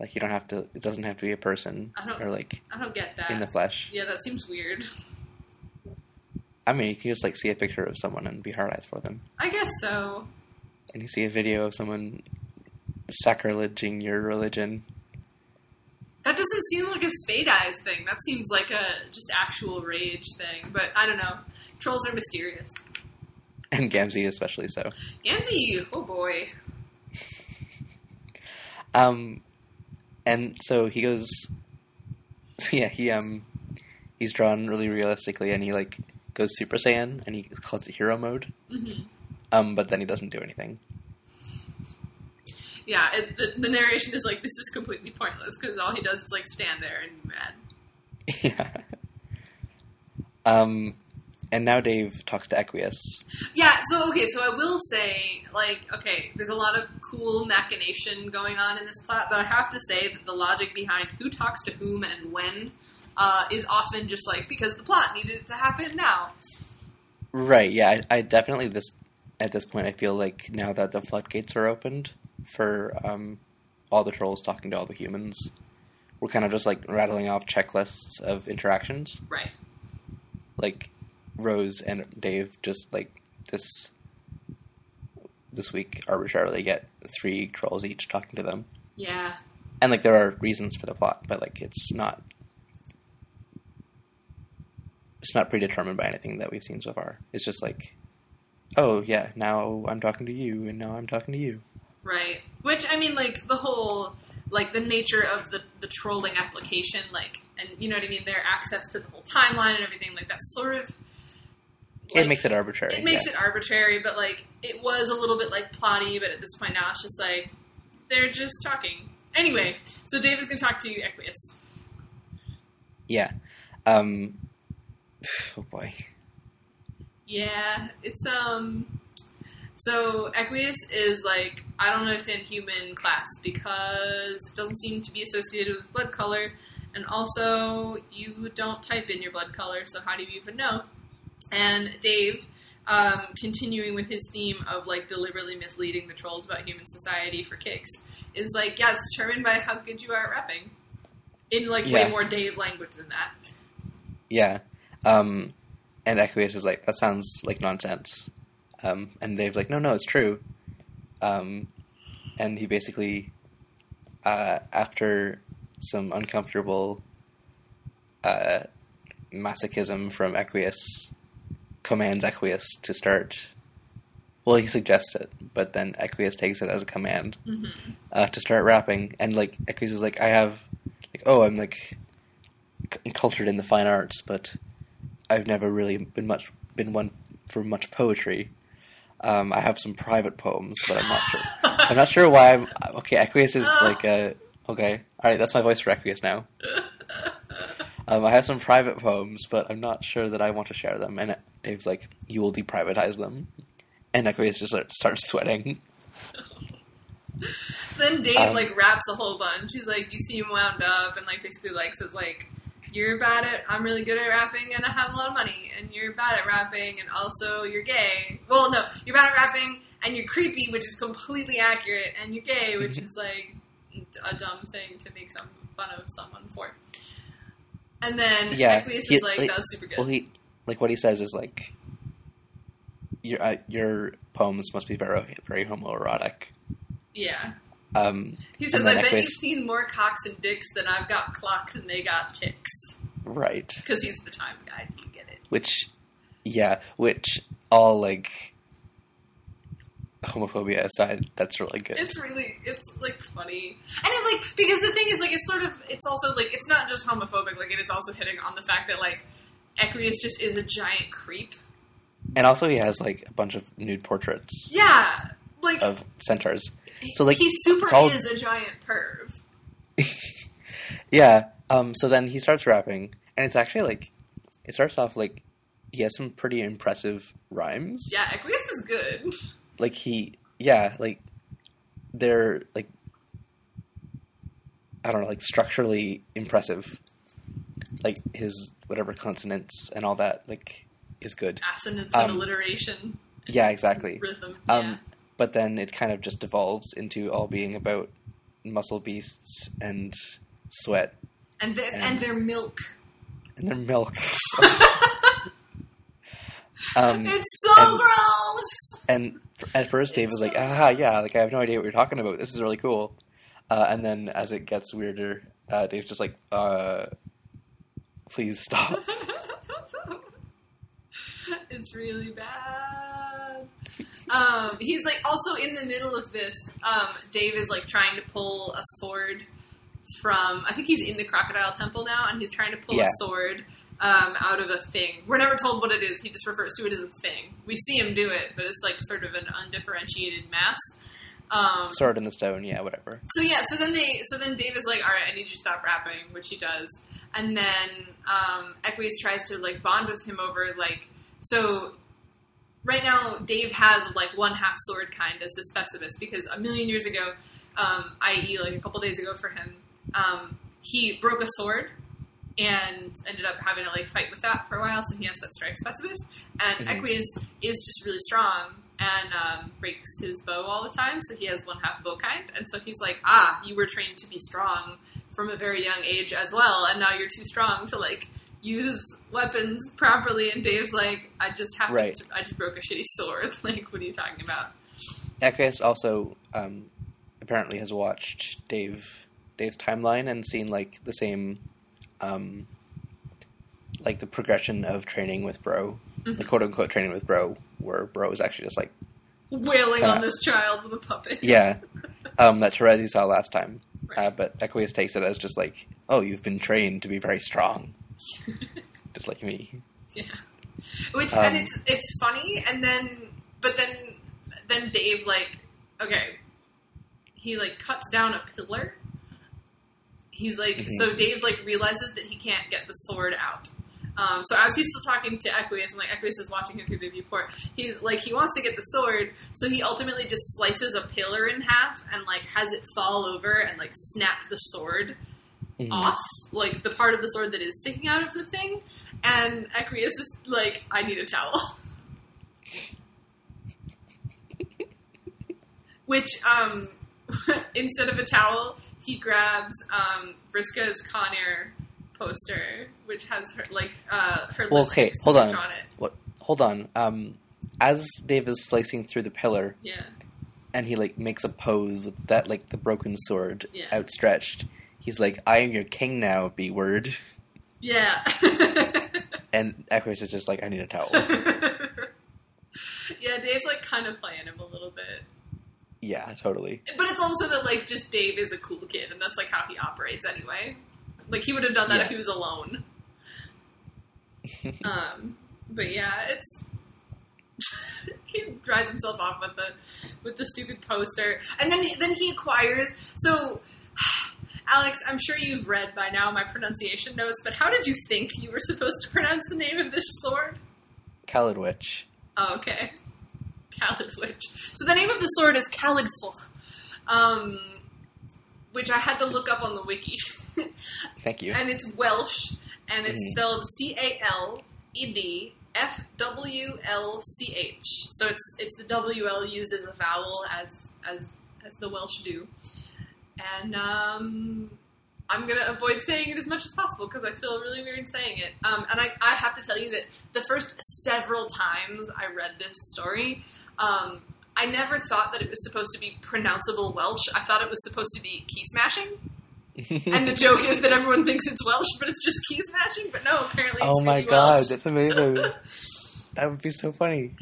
Like you don't have to. It doesn't have to be a person I don't- or like I don't get that. in the flesh. yeah, that seems weird. I mean, you can just like see a picture of someone and be hard eyes for them, I guess so. and you see a video of someone sacrilегing your religion. That doesn't seem like a spade eyes thing. That seems like a just actual rage thing. But I don't know. Trolls are mysterious. And Gamzee especially so. Gamzee, oh boy. Um, and so he goes. So yeah, he um, he's drawn really realistically, and he like goes Super Saiyan, and he calls it Hero Mode. hmm Um, but then he doesn't do anything. Yeah, it, the, the narration is like this is completely pointless because all he does is like stand there and be mad. yeah. Um, and now Dave talks to Equius. Yeah, so okay, so I will say, like, okay, there's a lot of cool machination going on in this plot, but I have to say that the logic behind who talks to whom and when uh, is often just like because the plot needed it to happen now. Right. Yeah. I, I definitely this at this point I feel like now that the floodgates are opened for um, all the trolls talking to all the humans. We're kind of just like rattling off checklists of interactions. Right. Like Rose and Dave just like this this week arbitrarily get three trolls each talking to them. Yeah. And like there are reasons for the plot, but like it's not it's not predetermined by anything that we've seen so far. It's just like oh yeah, now I'm talking to you and now I'm talking to you. Right. Which I mean, like the whole, like the nature of the the trolling application, like, and you know what I mean. Their access to the whole timeline and everything, like that's sort of. it makes it arbitrary. It makes yeah. it arbitrary, but like it was a little bit like plotty. But at this point now, it's just like they're just talking. Anyway, so Dave is going to talk to you, Equius. Yeah. Um oh boy. Yeah, it's um. So Equius is like I don't understand human class because it doesn't seem to be associated with blood color, and also you don't type in your blood color, so how do you even know? And Dave, um, continuing with his theme of like deliberately misleading the trolls about human society for kicks, is like yeah, it's determined by how good you are at rapping, in like way more Dave language than that. Yeah. Um, and Equius is like, that sounds like nonsense. Um, and Dave's like, no, no, it's true. Um, and he basically, uh, after some uncomfortable uh, masochism from Equius, commands Equius to start. Well, he suggests it, but then Equius takes it as a command hmm uh, to start rapping, and like Equius is like, I have, like, oh, I'm like c- cultured in the fine arts, but I've never really been much been one for much poetry. Um, I have some private poems, but I'm not sure. I'm not sure why I'm okay. Equius is like a okay. All right, that's my voice for Equius now. Um, I have some private poems, but I'm not sure that I want to share them. And Dave's like, "You will deprivatize them," and Equius just starts sweating. Then Dave Um, like raps a whole bunch. He's like, you seem wound up, and like basically like says like, you're bad at. I'm really good at rapping, and I have a lot of money, and you're bad at rapping, and also you're gay. Well, no, you're bad at rapping, and you're creepy, which is completely accurate, and you're gay, which is like a dumb thing to make some fun of someone for. And then Yeah, Equius he- is like, like- that was super good. Well, he like what he says is like your uh, your poems must be very very homoerotic. yeah. Um, He says, I bet you've seen more cocks and dicks than I've got clocks and they got ticks. right, Because he's the time guy. You get it. which yeah, which all like homophobia aside, that's really good. It's really, it's like funny, and it like because the thing is like it's sort of it's also like it's not just homophobic. Like it is also hitting on the fact that like Equius just is a giant creep. and also he has like a bunch of nude portraits Yeah, like of centaurs. So, like, he super all- is a giant perv. Yeah. Um. So then he starts rapping, and it's actually like it starts off like he has some pretty impressive rhymes. Yeah, Equius is good. like he yeah like they're like i don't know like structurally impressive like his whatever consonants and all that like is good Assonance Um, and alliteration, yeah exactly rhythm. um yeah. But then it kind of just devolves into all being about muscle beasts and sweat and their, and- and their milk. and their milk um It's so and- gross. And at first, Dave It's was like, so "Ah, yeah, like I have no idea what you're talking about. This is really cool." Uh, and then, as it gets weirder, uh, Dave's just like, uh, "Please stop." it's really bad. Um, he's like also in the middle of this. Um, Dave is like trying to pull a sword from. I think he's in the crocodile temple now, and he's trying to pull Yeah. a sword um, out of a thing. We're never told what it is. He just refers to it as a thing. We see him do it, but it's like sort of an undifferentiated mass. Um, Sword in the stone, yeah, whatever. so yeah, so then they, so then Dave is like, "All right, I need you to stop rapping," which he does, and then um, Equius tries to like bond with him over like, so right now Dave has like one half sword kind as his specimen because a million years ago, um, i.e., like a couple days ago for him, um, he broke a sword and ended up having to like fight with that for a while, so he has that strike specimen, and Mhm. Equius is just really strong and um, breaks his bow all the time. So he has one half bow kind, and so he's like, "Ah, you were trained to be strong from a very young age as well, and now you're too strong to like." Use weapons properly, and Dave's like, "I just happened Right. to, I just broke a shitty sword. Like, what are you talking about?" Equius also um, apparently has watched Dave Dave's timeline and seen like the same, um, like the progression of training with Bro, the Mhm. quote unquote training with Bro, where Bro is actually just like Wailing Kinda- on this child with a puppet. yeah, um, that Terezi saw last time. Right. Uh, but Equius takes it as just like, oh, you've been trained to be very strong, just like me. Yeah. Which and Um, it's it's funny and then but then then Dave like okay he like cuts down a pillar. He's like Mhm. so Dave like realizes that he can't get the sword out. Um, so as he's still talking to Equius and like Equius is watching him through the viewport, he's like he wants to get the sword, so he ultimately just slices a pillar in half and like has it fall over and like snap the sword Mhm. off, like the part of the sword that is sticking out of the thing, and Equius is like, I need a towel. Which, um, instead of a towel, he grabs um, Vriska's Con Air poster, which has her like uh, her Well, okay, hold on. on it. What? Hold on. Um, as Dave is slicing through the pillar, Yeah, and he like makes a pose with that like the broken sword Yeah. outstretched. He's like, "I am your king now, B word," yeah. and Equius is just like, "I need a towel." yeah, Dave's like kind of playing him a little bit. yeah, totally. But it's also that like just Dave is a cool kid, and that's like how he operates anyway. Like he would have done that Yeah. if he was alone. Um, but yeah, it's he drives himself off with the with the stupid poster, and then then he acquires. So, Alex, I'm sure you've read by now my pronunciation notes, but how did you think you were supposed to pronounce the name of this sword? Khaled Witch. Oh, okay. Khalid Witch. So the name of the sword is Khalidfuch, um, which I had to look up on the wiki. Thank you. and it's Welsh, and it's Mhm. spelled C A L E D F W L C H. So it's it's the W L used as a vowel as as as the Welsh do. And um, I'm gonna avoid saying it as much as possible because I feel really weird saying it. Um, and I, I have to tell you that the first several times I read this story, um, I never thought that it was supposed to be pronounceable Welsh. I thought it was supposed to be key smashing. And the joke is that everyone thinks it's Welsh, but it's just key smashing. But no, apparently it's oh my really god, Welsh. that's amazing. that would be so funny.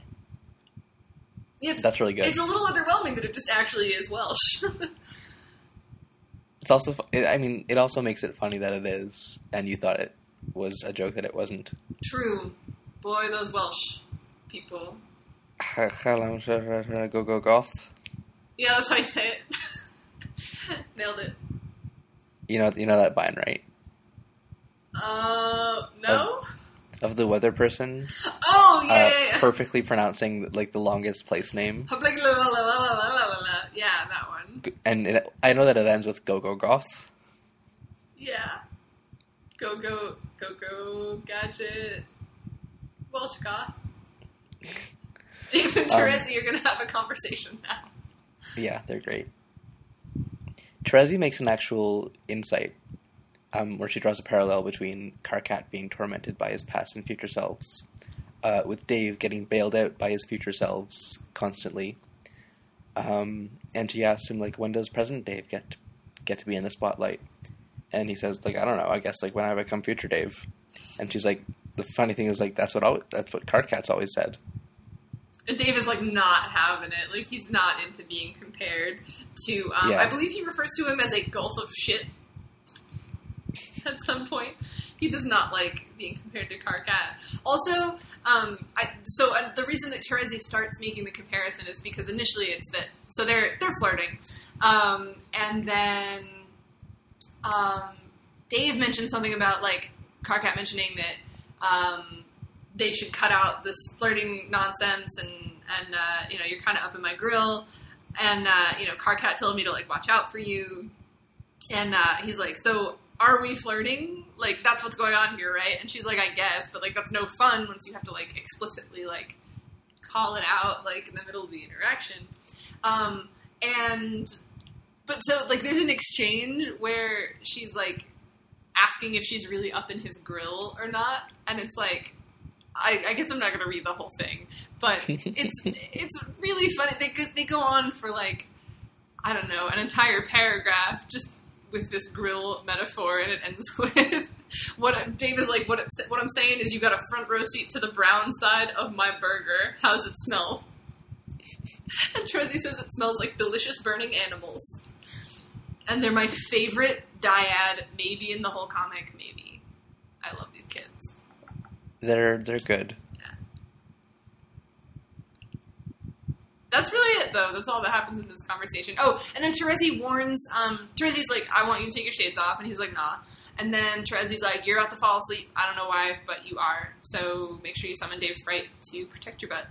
Yeah, That's really good. it's a little underwhelming that it just actually is Welsh. It's also, it- I mean, it also makes it funny that it is, and you thought it was a joke that it wasn't. True. Boy, those Welsh people. Go go goth. Yeah, that's how you say it. Nailed it. You know, you know that vine, right? Uh, no? Of the weather person, Oh, yeah, uh, yeah, yeah. perfectly pronouncing like the longest place name, Yeah, that one. and it, I know that it ends with go go goth. Yeah. Go, go, go, go, gadget. Welsh goth. Dave and Um, you're going to have a conversation now. Yeah, they're great. Terezi makes an actual insight um, where she draws a parallel between Karkat being tormented by his past and future selves, uh, with Dave getting bailed out by his future selves constantly. Um, and she asks him like, "When does present Dave get get to be in the spotlight?" And he says, "Like I don't know. I guess like when I become future Dave." And she's like, "The funny thing is like that's what al- that's what Karkat's always said." And Dave is like not having it. Like he's not into being compared to. Um, Yeah. I believe he refers to him as a gulf of shit. At some point, he does not like being compared to Karkat. Also, um, I, so uh, the reason that Terezi starts making the comparison is because initially it's that so they're they're flirting, um, and then um, Dave mentioned something about like Karkat mentioning that um, they should cut out this flirting nonsense and and uh, you know you're kind of up in my grill. And uh, you know Karkat told me to like watch out for you. And uh, he's like so are we flirting like that's what's going on here right and she's like I guess but like that's no fun once you have to like explicitly like call it out like in the middle of the interaction. Um, and but so like there's an exchange where she's like asking if she's really up in his grill or not, and it's like. I, I guess I'm not going to read the whole thing, but it's it's really funny. They they go on for like I don't know an entire paragraph just with this grill metaphor, and it ends with what Dave is like. What what I'm saying is, you got a front row seat to the brown side of my burger. How's it smell? And Terezi says it smells like delicious burning animals, and they're my favorite dyad, maybe in the whole comic. Maybe I love these kids. They're they're good. That's really it, though. That's all that happens in this conversation. Oh, and then Terezi warns. Um, Terezi's like, "I want you to take your shades off," and he's like, "Nah." And then Terezi's like, "You're about to fall asleep. I don't know why, but you are. So make sure you summon Dave Sprite to protect your butt."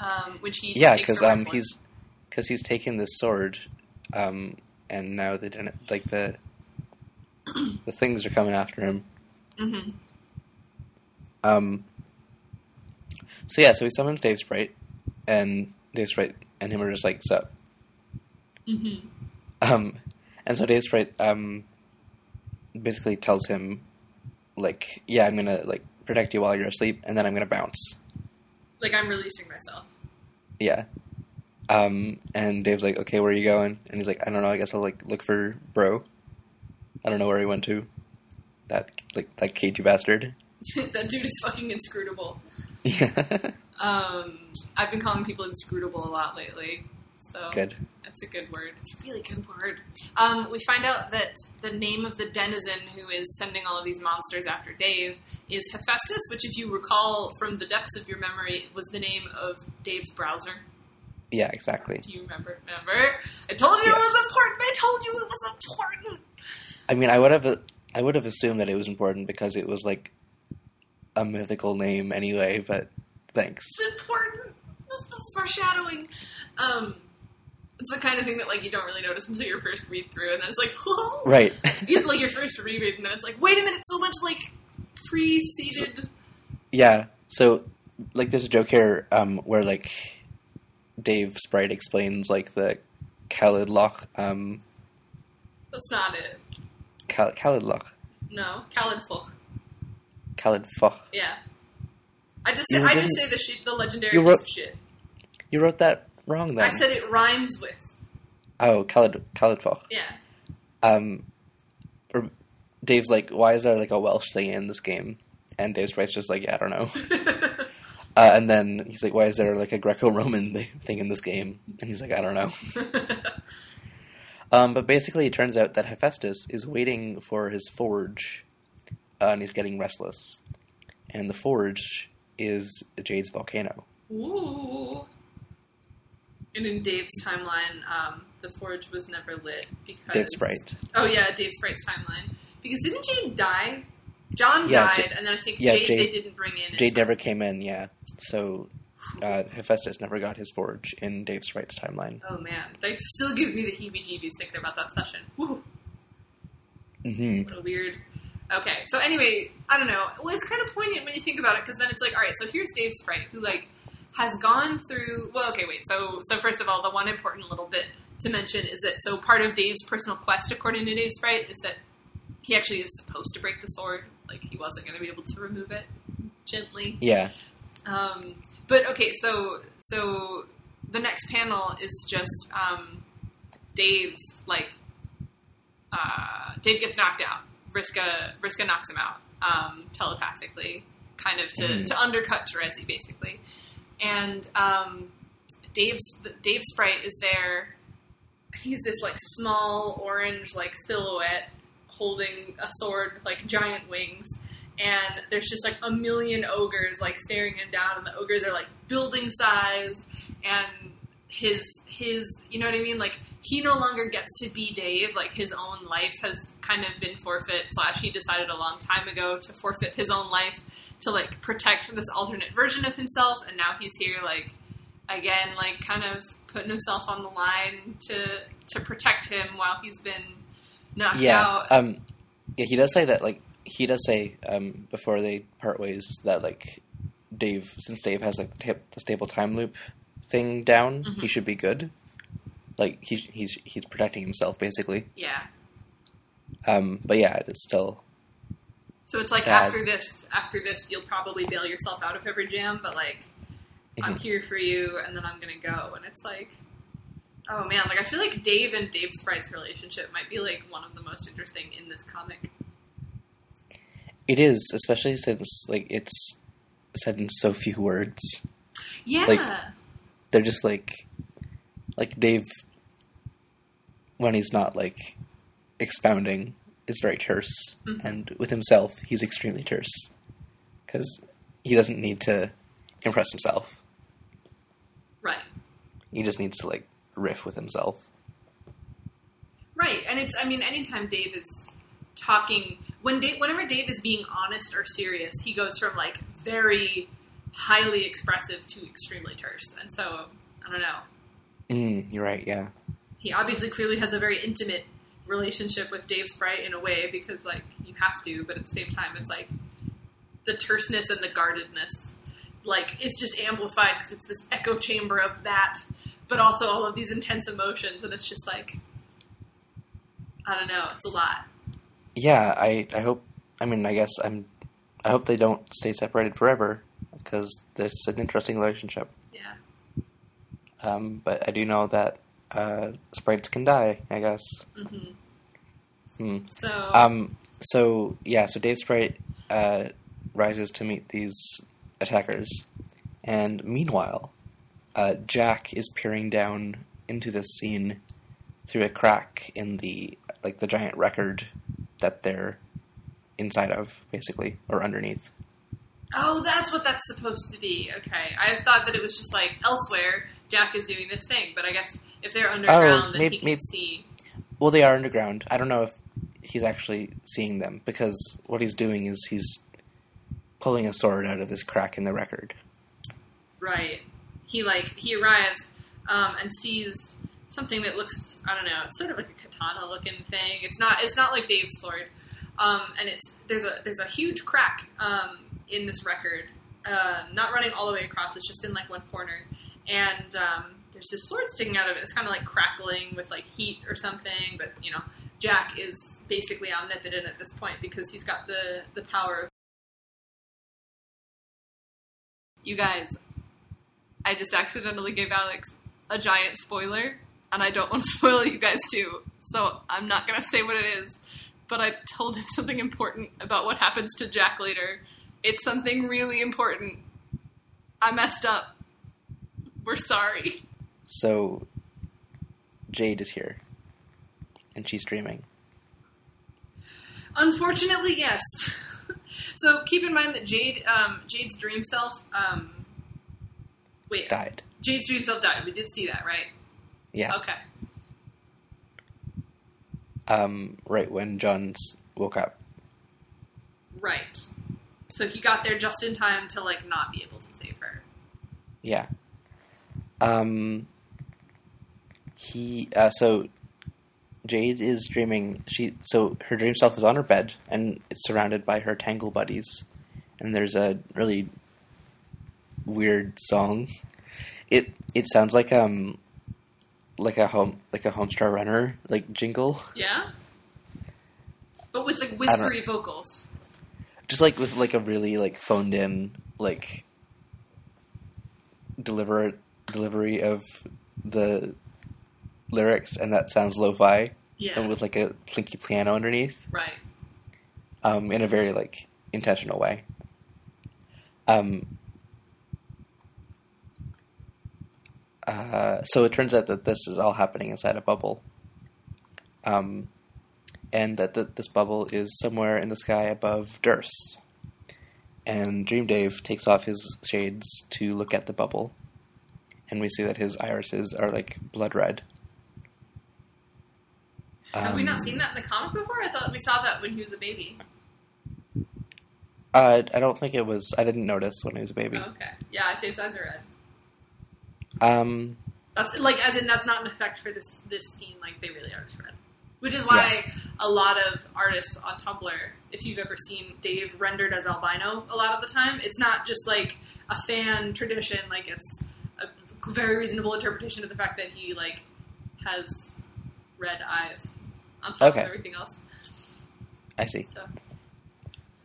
Um, which he just Yeah, because um he's because he's taken this sword, um, and now they didn't like the the things are coming after him. Mhm. Um. So yeah, so he summons Dave Sprite, and Dave Sprite and him are just like, "Sup." Mhm. Um, and so Dave Sprite um basically tells him, like, "Yeah, I'm gonna like protect you while you're asleep, and then I'm gonna bounce." Like I'm releasing myself. Yeah. Um, and Dave's like, "Okay, where are you going?" And he's like, "I don't know. I guess I'll like look for bro. I don't know where he went to. That like that cagey bastard." that dude is fucking inscrutable. Yeah. Um, I've been calling people inscrutable a lot lately. So Good. That's a good word. It's a really good word. Um, we find out that the name of the denizen who is sending all of these monsters after Dave is Hephaestus, which, if you recall from the depths of your memory, was the name of Dave's browser. Yeah, exactly. Do you remember? Remember? I told you Yes. it was important. I told you it was important. I mean, I would have I would have assumed that it was important because it was like a mythical name anyway. But thanks. It's important. That's the foreshadowing. Um, it's the kind of thing that like you don't really notice until your first read through, and then it's like, oh, Right. you like your first reread, and then it's like, wait a minute, so much like preceded. Yeah. So, like, there's a joke here um, where like Dave Sprite explains like the Khalid Lock, um, That's not it. Khal- Khalid No, Khalid Fuch. Khalid Foch. Yeah. I just say, I just say the shit, the legendary You piece wrote- of shit. You wrote that wrong then. I said it rhymes with. oh, Khalid Foch. Yeah. Um, or Dave's like, why is there like a Welsh thing in this game? And Dave Sprite, just like, yeah, I don't know. Uh, and then he's like, why is there like a Greco-Roman thing in this game? And he's like, I don't know. Um, but basically, it turns out that Hephaestus is waiting for his forge, uh, and he's getting restless. And the forge is Jade's volcano. Ooh. And in Dave's timeline, um, the forge was never lit because Dave Sprite. Oh yeah, Dave Sprite's timeline. Because didn't Jade die? John Yeah, died, Ja- and then I think yeah, Jade, Jade- they didn't bring in. Jade never came in, yeah. So uh, Hephaestus never got his forge in Dave Sprite's timeline. Oh man, they still give me the heebie-jeebies thinking about that session. Woo. hmm What a weird. Okay, so anyway, I don't know. Well, it's kind of poignant when you think about it because then it's like, all right, so here's Dave Sprite who like has gone through. Well, okay, wait. So, so first of all, the one important little bit to mention is that so part of Dave's personal quest, according to Dave Sprite, is that he actually is supposed to break the sword. Like he wasn't going to be able to remove it gently. Yeah. Um, but okay, so so the next panel is just um, Dave like uh, Dave gets knocked out. Vriska Vriska knocks him out um, telepathically, kind of to, Mhm. to undercut Terezi basically. And um, Dave's Dave Sprite is there. He's this like small orange like silhouette holding a sword like giant wings and there's just like a million ogres like staring him down and the ogres are like building size and his his you know what i mean like he no longer gets to be dave like his own life has kind of been forfeit slash he decided a long time ago to forfeit his own life to like protect this alternate version of himself and now he's here like again like kind of putting himself on the line to to protect him while he's been knocked Yeah. out Um, yeah, he does say that, like, he does say um, before they part ways that, like, Dave, since Dave has like the, the stable time loop thing down, Mhm. he should be good. Like he's he's he's protecting himself basically. Yeah. Um, but yeah, it's still So it's like Sad. after this, after this, you'll probably bail yourself out of every jam, but like, I'm Mhm. here for you, and then I'm gonna go, and it's like, oh man, like I feel like Dave and Dave Sprite's relationship might be like one of the most interesting in this comic. it is, especially since like it's said in so few words. Yeah, Like- They're just like like Dave when he's not like expounding is very terse, Mhm. and with himself he's extremely terse because he doesn't need to impress himself. right, He just needs to like riff with himself. right, and it's I mean, anytime Dave is talking, when Dave, whenever Dave is being honest or serious, he goes from like very highly expressive to extremely terse, and so I don't know. Mm, you're right. Yeah. he obviously clearly has a very intimate relationship with Dave Sprite in a way because like you have to, but at the same time it's like the terseness and the guardedness like it's just amplified because it's this echo chamber of that, but also all of these intense emotions and it's just like I don't know, it's a lot. Yeah. I I hope. I mean, I guess I'm. I hope they don't stay separated forever because there's an interesting relationship. Um, but I do know that uh, sprites can die. I guess. hmm Hmm. So Um. So yeah. So Dave Sprite uh, rises to meet these attackers, and meanwhile, uh, Jack is peering down into this scene through a crack in the like the giant record that they're inside of, basically, or underneath. Oh, that's what that's supposed to be. Okay. I thought that it was just like elsewhere Jack is doing this thing, but I guess if they're underground then maybe- he can maybe- see Well, they are underground. I don't know if he's actually seeing them because what he's doing is he's pulling a sword out of this crack in the record. Right. He like he arrives um, and sees something that looks I don't know. It's sort of like a katana looking thing. It's not. It's not like Dave's sword. Um, and it's there's a there's a huge crack um, in this record. Uh, not running all the way across. It's just in like one corner. And um, there's this sword sticking out of it. It's kind of like crackling with like heat or something. But you know, Jack is basically omnipotent at this point because he's got the the power of. You guys, I just accidentally gave Alex a giant spoiler, and I don't want to spoil you guys too, so I'm not gonna say what it is. But I told him something important about what happens to Jack later. It's something really important. I messed up. We're sorry. So Jade is here, and she's dreaming. Unfortunately, yes. so keep in mind that Jade, um, Jade's dream self, um, wait, Died. Jade's dream self died. We did see that, right? Yeah. Okay. Um. Right when John's woke up. Right. So he got there just in time to like not be able to save her. Yeah. Um. He. Uh, so. Jade is dreaming. She so her dream self is on her bed and it's surrounded by her tangle buddies, and there's a really weird song. It it sounds like um like a home like a Homestar Runner like jingle, Yeah. But with like whispery vocals. just like with like a really like phoned in like deliver delivery of the lyrics, and that sounds lo-fi, Yeah. and with like a clinky piano underneath, right. um, in a very like intentional way. Um, uh, so it turns out that this is all happening inside a bubble, um, and that th- this bubble is somewhere in the sky above Derse. And Dream Dave takes off his shades to look at the bubble, and we see that his irises are like blood red. Have we Um, not seen that in the comic before? I thought we saw that when he was a baby. Uh, I don't think it was. I didn't notice when he was a baby. Oh, okay. Yeah, Dave's eyes are red. Um, That's like as in that's not an effect for this this scene. Like they really are just red. Which is why a lot of artists on Tumblr, if you've ever seen Dave rendered as albino a lot of the time, it's not just like a fan tradition, like it's very reasonable interpretation of the fact that he like has red eyes on top Okay. of everything else. I see. So,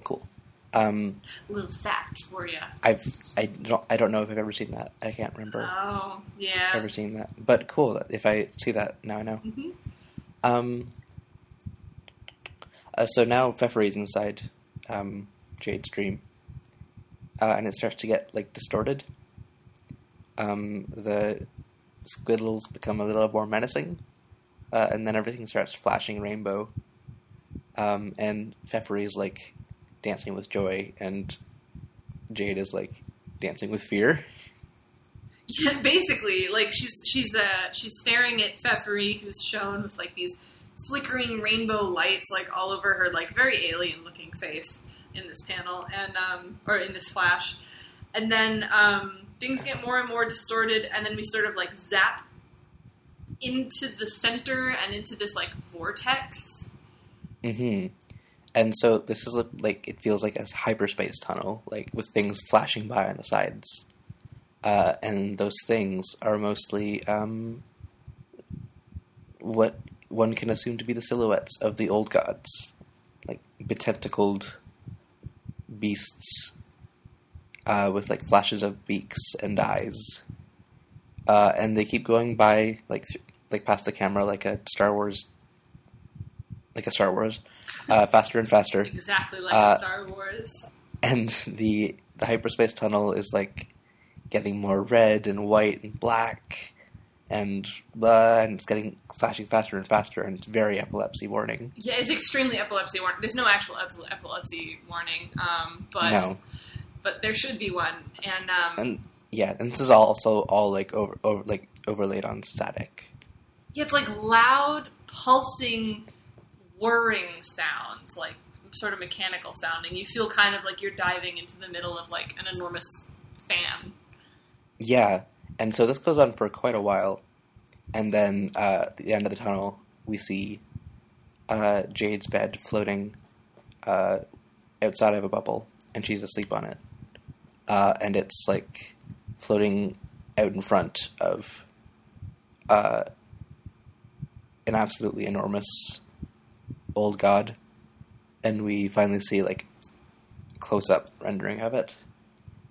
Cool. Um, little fact for you. I've I don't I don't know if I've ever seen that. I can't remember Oh, yeah. ever seen that. But cool. If I see that now, I know. hmm Um. Uh, so now Feferi's inside um, Jade's dream, uh, and it starts to get like distorted. Um, the squiddles become a little more menacing, uh, and then everything starts flashing rainbow. Um, and Feferi is like dancing with joy, and Jade is like dancing with fear. Yeah, basically, like she's she's uh she's staring at Feferi, who's shown with like these flickering rainbow lights like all over her like very alien looking face in this panel and um or in this flash, and then um things get more and more distorted, and then we sort of like zap into the center and into this like vortex. Mm-hmm. And so this is like it feels like a hyperspace tunnel, like with things flashing by on the sides, uh, and those things are mostly um, what one can assume to be the silhouettes of the old gods, like betentacled beasts uh, with like flashes of beaks and eyes, uh, and they keep going by like th- like past the camera like a Star Wars, like a Star Wars, uh, faster and faster, Exactly like Uh, a Star Wars. and the the hyperspace tunnel is like getting more red and white and black, and uh, and it's getting flashing faster and faster, and it's very epilepsy warning. Yeah, it's extremely epilepsy warning. There's no actual epilepsy warning, um, but no, but there should be one. And um, and yeah, and this is also all like over, over like overlaid on static. yeah, it's like loud, pulsing, whirring sounds, like sort of mechanical sounding. You feel kind of like you're diving into the middle of like an enormous fan. Yeah, and so this goes on for quite a while, and then uh, at the end of the tunnel, we see uh, Jade's bed floating uh, outside of a bubble, and she's asleep on it, uh, and it's like floating out in front of uh, an absolutely enormous old god, and we finally see like close up rendering of it,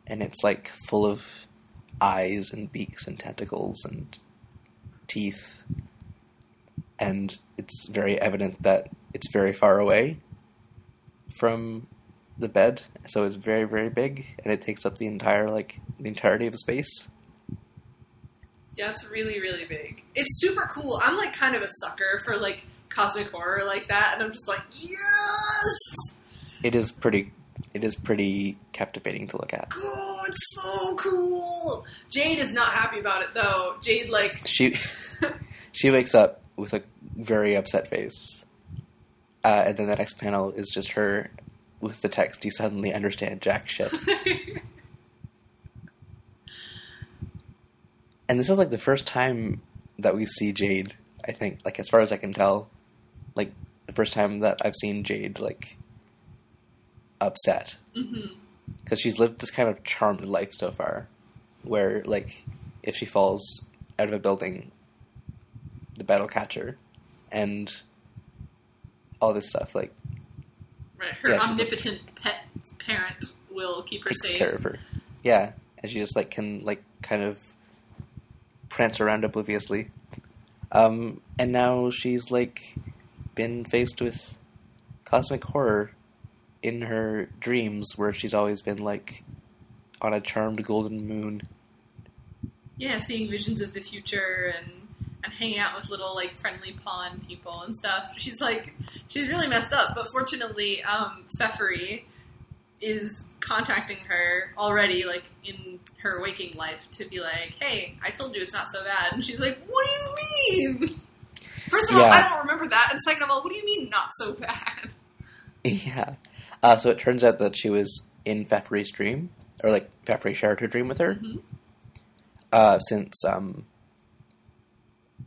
and it's like full of eyes and beaks and tentacles and teeth. And it's very evident that it's very far away from the bed, so it's very, very big, and it takes up the entire like the entirety of space. Yeah, it's really, really big. It's super cool. I'm like kind of a sucker for like cosmic horror like that, and I'm just like, yes, It is pretty. It is pretty captivating to look at. oh, it's so cool. Jade is not happy about it though. Jade like, She she wakes up with a very upset face, uh, and then the next panel is just her with the text. You suddenly understand jack shit. And this is like the first time that we see Jade. I think, like as far as I can tell, like the first time that I've seen Jade like upset mm-hmm. because she's lived this kind of charmed life so far, where like if she falls out of a building, the battle catcher, and all this stuff like right. Her Yeah, omnipotent pet parent will keep her safe. care of her. Yeah, and she just like can like kind of prance around obliviously. Um, and now she's like been faced with cosmic horror in her dreams, where she's always been like on a charmed golden moon. Yeah, seeing visions of the future and and hanging out with little like friendly pawn people and stuff. She's like she's really messed up, but fortunately, um, Feferi is contacting her already, like in her waking life, to be like, "Hey, I told you it's not so bad," and she's like, "What do you mean?" First of all, I don't remember that, and second of all, what do you mean not so bad? yeah. Uh, so it turns out that she was in Feferi's dream, or like Feferi shared her dream with her. Mhm. uh, since um,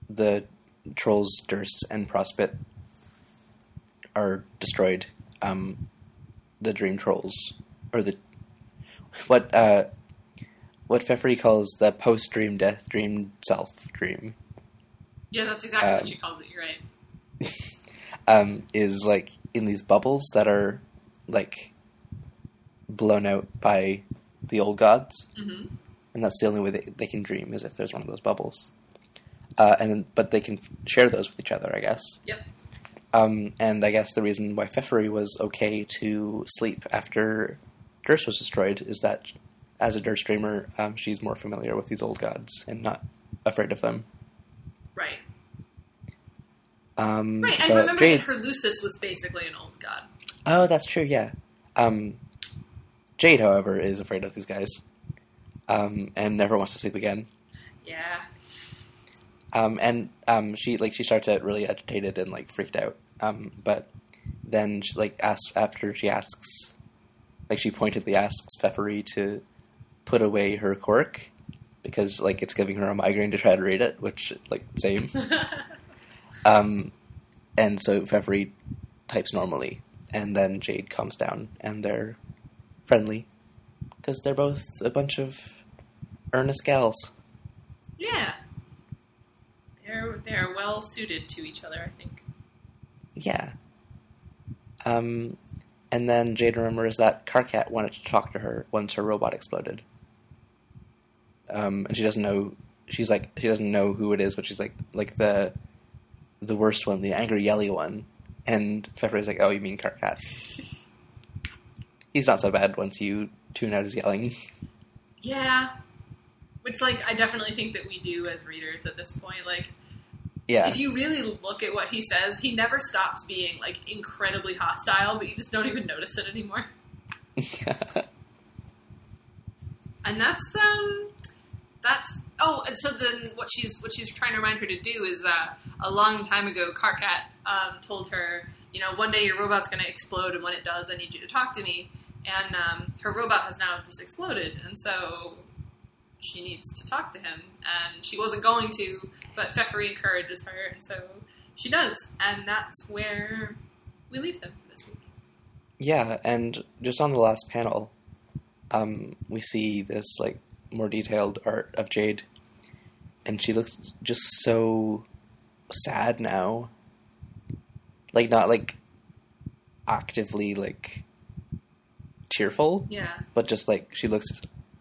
the trolls Derse and Prospit are destroyed, um, the dream trolls or the what uh, what Feferi calls the post dream death dream self dream Yeah, that's exactly Um, what she calls it. You're right. um, is like in these bubbles that are like blown out by the old gods, hmm and that's the only way they, they can dream is if there's one of those bubbles. Uh, and but they can share those with each other, I guess. Yep. Um, and I guess the reason why Feferi was okay to sleep after Derse was destroyed is that as a Derse dreamer, um, she's more familiar with these old gods and not afraid of them. Right. Um, Right. And remember Jade- that her Lusus was basically an old god. Oh, that's true. Yeah. Um, Jade, however, is afraid of these guys, um, and never wants to sleep again. Yeah. Um, and um, she like she starts out really agitated and like freaked out. Um, but then she, like asks after she asks, like she pointedly asks Feferi to put away her quirk because like it's giving her a migraine to try to read it, which like same. Um, and so Feferi types normally, and then Jade calms down, and they're friendly because they're both a bunch of earnest gals. yeah. They're they're well suited to each other, I think. Yeah. Um, and then Jade remembers that Karkat wanted to talk to her once her robot exploded. Um, and she doesn't know. She's like she doesn't know who it is, but she's like like the the worst one, the angry yelly one. And Feferi's like, "Oh, you mean Karkat? He's not so bad once you tune out his yelling." Yeah. Which like I definitely think that we do as readers at this point. Like Yeah, if you really look at what he says, he never stops being like incredibly hostile, but you just don't even notice it anymore. And that's um that's oh and so then what she's what she's trying to remind her to do is uh, a long time ago Karkat um, told her you know one day your robot's going to explode and when it does I need you to talk to me and um, her robot has now just exploded and so she needs to talk to him. And she wasn't going to but Feferi encourages her and so she does. And that's where we leave them for this week. Yeah, and just on the last panel, um, we see this like more detailed art of Jade, and she looks just so sad now. Like not like actively like tearful, yeah. but just like she looks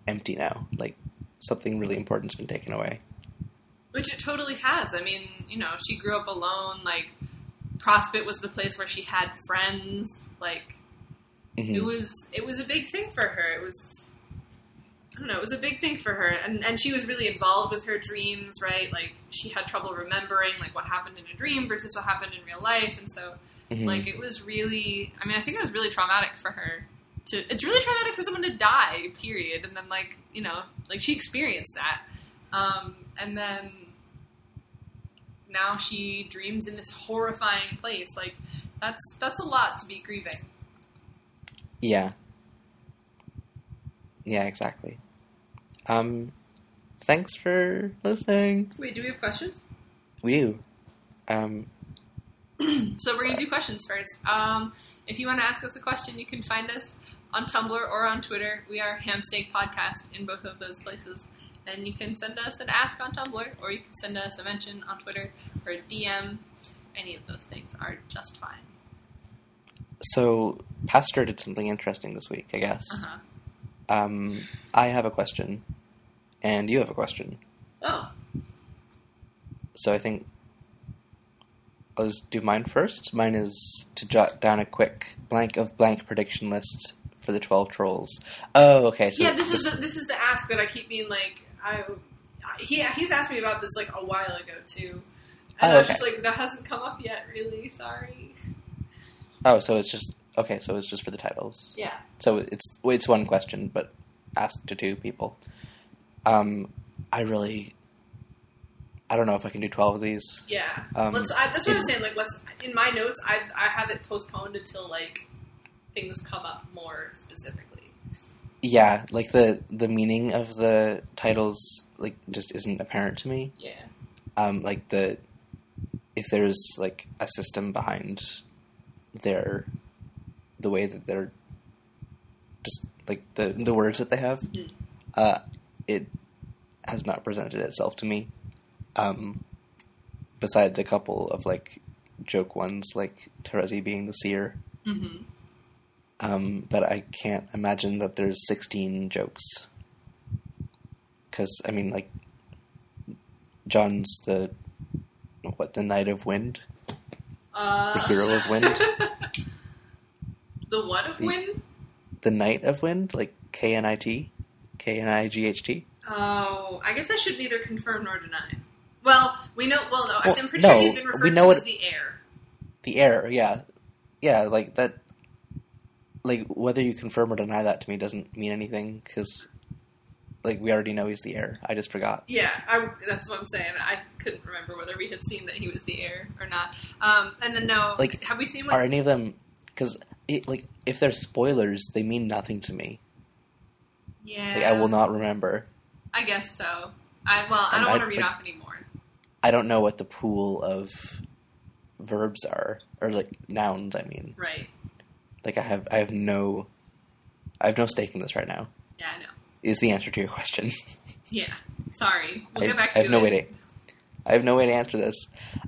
empty now. Like something really important's been taken away. Which it totally has. I mean, you know, she grew up alone. Like, Prospit was the place where she had friends. Like, Mhm. it was it was a big thing for her. It was I don't know. It was a big thing for her, and and she was really involved with her dreams. Right? Like, she had trouble remembering like what happened in a dream versus what happened in real life, and so Mhm. like it was really. I mean, I think it was really traumatic for her. To it's really traumatic for someone to die. Period. And then like you know like she experienced that. Um, and then now she dreams in this horrifying place. Like that's that's a lot to be grieving. Yeah. Yeah, exactly. Um, thanks for listening. Wait, do we have questions? We do. Um, So we're gonna do questions first. Um, if you want to ask us a question, you can find us on Tumblr or on Twitter. We are Hamsteak Podcast in both of those places. And you can send us an ask on Tumblr, or you can send us a mention on Twitter or a DM. Any of those things are just fine. so, Pastor did something interesting this week, I guess. Uh-huh. Um, I have a question, and you have a question. Oh, So I think I'll just do mine first. Mine is to jot down a quick blank of blank prediction list for the twelve trolls. Oh, okay. So yeah. This is the, this is the ask that I keep being like I. He he's asked me about this like a while ago too, and Oh, I was okay. just like that hasn't come up yet. Really, sorry. oh, so it's just okay. So it's just for the titles. Yeah. So it's it's one question, but asked to two people. Um, I really, I don't know if I can do twelve of these. Yeah, Um, let's. I, that's what I was it- saying. Like, let's. In my notes, I I have it postponed until like things come up more specifically. Yeah, like the the meaning of the titles like just isn't apparent to me. Yeah. Um, like the if there's like a system behind their the way that they're just like the the words that they have, Mm. uh, it has not presented itself to me. Um, besides a couple of like joke ones, like Terezi being the seer. hmm Um, but I can't imagine that there's 16 jokes. Because, I mean, like, John's the, what, the Knight of Wind? Uh, The hero of wind? the what of The- wind? The Knight of Wind? Like, K N I T? K N I G H T? Oh, I guess I should neither confirm nor deny. Well, we know. Well, no, Well, I'm pretty sure he's been referred to as the heir. The air, yeah. Yeah, like, that, like, whether you confirm or deny that to me doesn't mean anything, because, like, we already know he's the heir. I just forgot. Yeah, I, that's what I'm saying. I couldn't remember whether we had seen that he was the heir or not. Um, and then no, Like, have we seen what? Are any of them, because, like, if they're spoilers, they mean nothing to me. yeah, Like, I will not remember. I guess so. I well, I And don't want to read like- off anymore. I don't know what the pool of verbs are, or like nouns. I mean, Right? Like I have, I have no, I have no stake in this right now. Yeah, I know. Is the answer to your question? Yeah. Sorry. We'll I, get back to I have no way to, I have no way to answer this.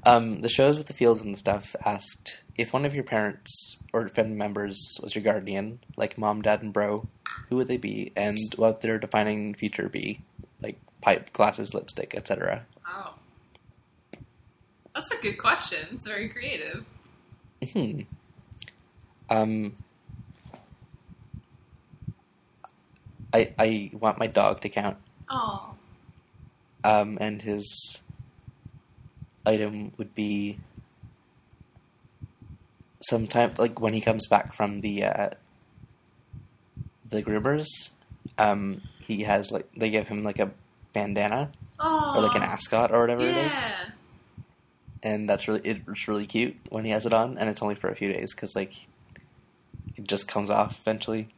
Um, the shows with the fields and the stuff asked if one of your parents or family members was your guardian, like mom, dad, and bro. Who would they be, and what would their defining feature be, like pipe, glasses, lipstick, etc. Oh, that's a good question. It's very creative. Hmm. Um, I I want my dog to count. Oh, Um, and his item would be sometime like when he comes back from the uh, the groomers. Um, he has like they give him like a bandana oh, or like an ascot or whatever it is, and that's really it's really cute when he has it on, and it's only for a few days because like it just comes off eventually,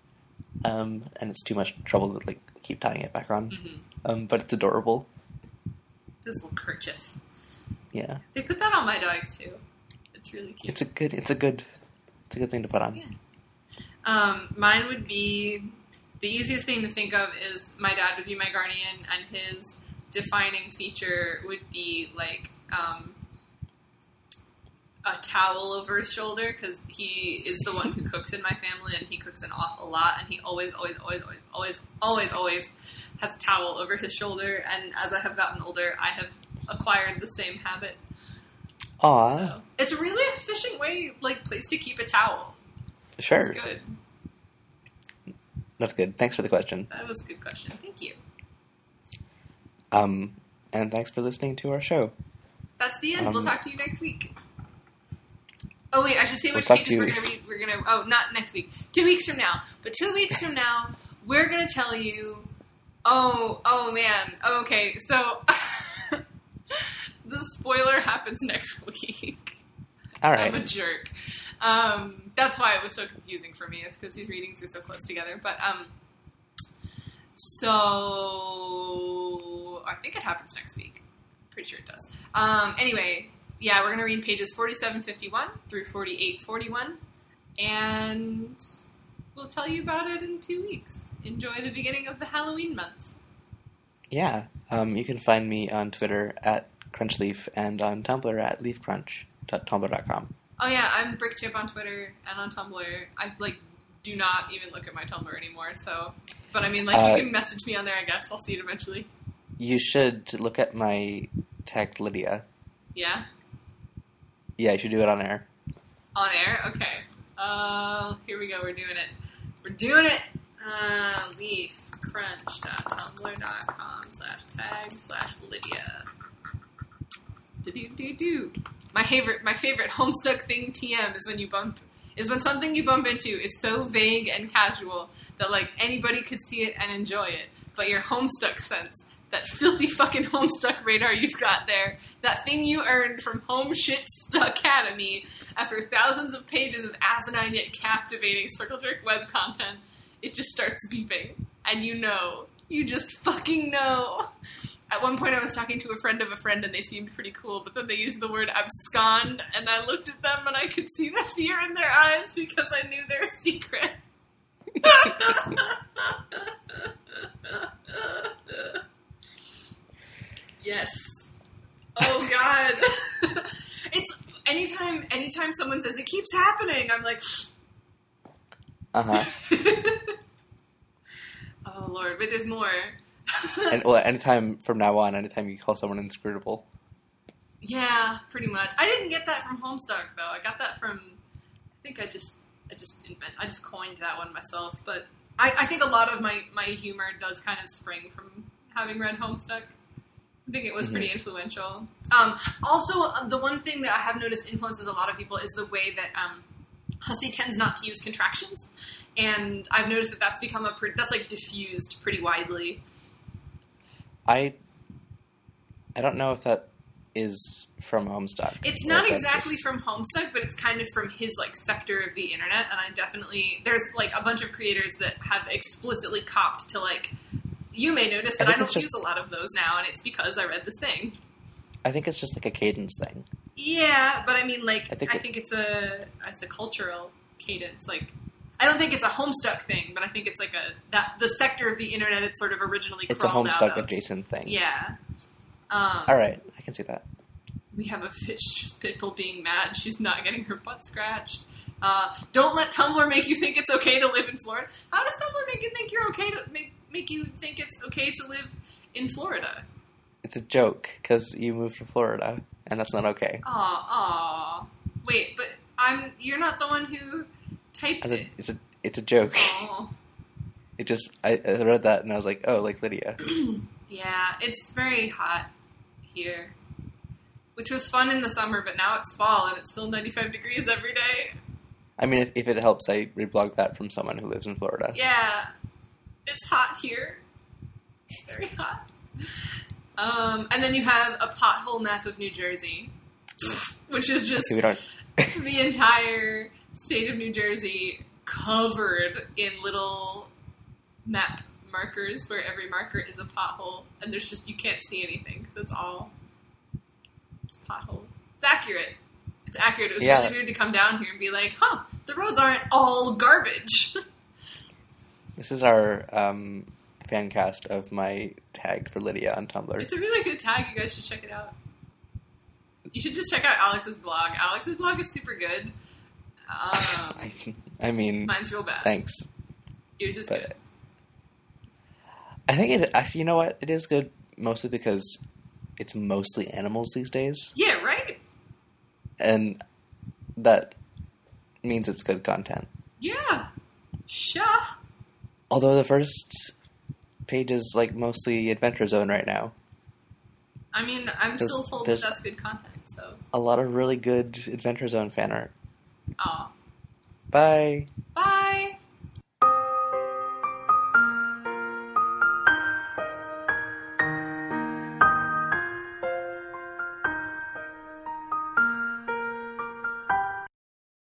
um, and it's too much trouble to like keep tying it back on. hmm Um, but it's adorable. This little kerchief. Yeah, They put that on my dog too. It's really cute. it's a good it's a good it's a good thing to put on. Yeah. Um, mine would be the easiest thing to think of is my dad would be my guardian, and his defining feature would be like um, a towel over his shoulder because he is the one who cooks in my family, and he cooks an awful lot, and he always, always, always, always, always, always, always has a towel over his shoulder. And as I have gotten older, I have acquired the same habit. Aw, So it's a really efficient way, like place to keep a towel. sure, It's good. that's good. Thanks for the question. That was a good question. Thank you. Um, and thanks for listening to our show. That's the end. we'll Um, talk to you next week. Oh wait, I should say which pages we're gonna read. We're gonna oh not next week, two weeks from now. But two weeks from now, we're gonna tell you. Oh oh man. Okay, so the spoiler happens next week. All right. I'm a jerk. Um, that's why it was so confusing for me, is because these readings are so close together. But um, so I think it happens next week. Pretty sure it does. Um, anyway, yeah, we're gonna read pages forty-seven fifty-one through forty-eight forty-one, and we'll tell you about it in two weeks. Enjoy the beginning of the Halloween month. yeah. Um, you can find me on Twitter at Crunchleaf and on Tumblr at leafcrunch.tumblr.com. Oh yeah, I'm Brickchip on Twitter and on Tumblr. I like do not even look at my Tumblr anymore. So, but I mean, like Uh, you can message me on there. I guess I'll see it eventually. You should look at my tag Lydia. Yeah, Yeah, you should do it on air. on air. Okay. Uh, here we go. We're doing it. We're doing it. Uh, leafcrunch.tumblr.com slash tag slash Lydia. Do do do do. My favorite, my favorite Homestuck thing TM is when you bump is when something you bump into is so vague and casual that like anybody could see it and enjoy it, but your Homestuck sense, that filthy fucking Homestuck radar you've got there, that thing you earned from Home Shit Academy after thousands of pages of asinine yet captivating circle jerk web content, it just starts beeping, and you know, you just fucking know. at one point I was talking to a friend of a friend and they seemed pretty cool, but then they used the word abscond and I looked at them and I could see the fear in their eyes because I knew their secret. yes. Oh god. it's anytime anytime someone says it keeps happening, I'm like Uh huh. Oh lord, but there's more. and well, anytime from now on, anytime you call someone inscrutable, Yeah, pretty much. I didn't get that from Homestuck though. I got that from. I think I just I just invent I just coined that one myself. But I, I think a lot of my my humor does kind of spring from having read Homestuck. I think it was pretty influential. Um, also, uh, the one thing that I have noticed influences a lot of people is the way that um, Hussie tends not to use contractions, and I've noticed that that's become a pretty, that's like diffused pretty widely. I I don't know if that is from Homestuck. It's not exactly from Homestuck, but it's kind of from his like sector of the internet, and I definitely there's like a bunch of creators that have explicitly copped to like. You may notice that I, think don't just- use a lot of those now, and it's because I read this thing. I think it's just like a cadence thing. Yeah, but I mean, like, I I think, think it- it's a it's a cultural cadence. Like, I don't think it's a Homestuck thing, but I think it's like a that the sector of the internet it's sort of originally It's a Homestuck adjacent thing. Yeah. Um, All right, I can see that. We have a fish pitbull being mad. She's not getting her butt scratched. Uh, don't let Tumblr make you think it's okay to live in Florida. How does Tumblr make you think you're okay to make, make you think it's okay to live in Florida? It's a joke because you moved to Florida, and that's not okay. Aw, aw. Wait, but I'm. You're not the one who typed As it. it's a it's a joke. Aw. It just I, I read that and I was like, oh, like Lydia. Yeah, it's very hot here. Which was fun in the summer, but now it's fall and it's still 95 degrees every day. I mean, if, if it helps, I reblogged that from someone who lives in Florida. Yeah, it's hot here. Very hot. Um, and then you have a pothole map of New Jersey, which is just Okay, we don't. the entire state of New Jersey covered in little map markers where every marker is a pothole, and there's just you can't see anything because it's all it's potholes. It's accurate. It's accurate. It was Yeah. really weird to come down here and be like, "Huh, the roads aren't all garbage." This is our um, fan cast of my tag for Lydia on Tumblr. it's a really good tag. You guys should check it out. You should just check out Alex's blog. Alex's blog is super good. Um, I, I mean, mine's real bad. thanks. Yours is but- good. I think it. You know what? It is good mostly because it's mostly animals these days, Yeah, right. and that means it's good content. Yeah. Sure. Although the first page is like mostly Adventure Zone right now. I mean, I'm There's- still told that that's good content. So, A lot of really good Adventure Zone fan art. aw. Bye. Bye.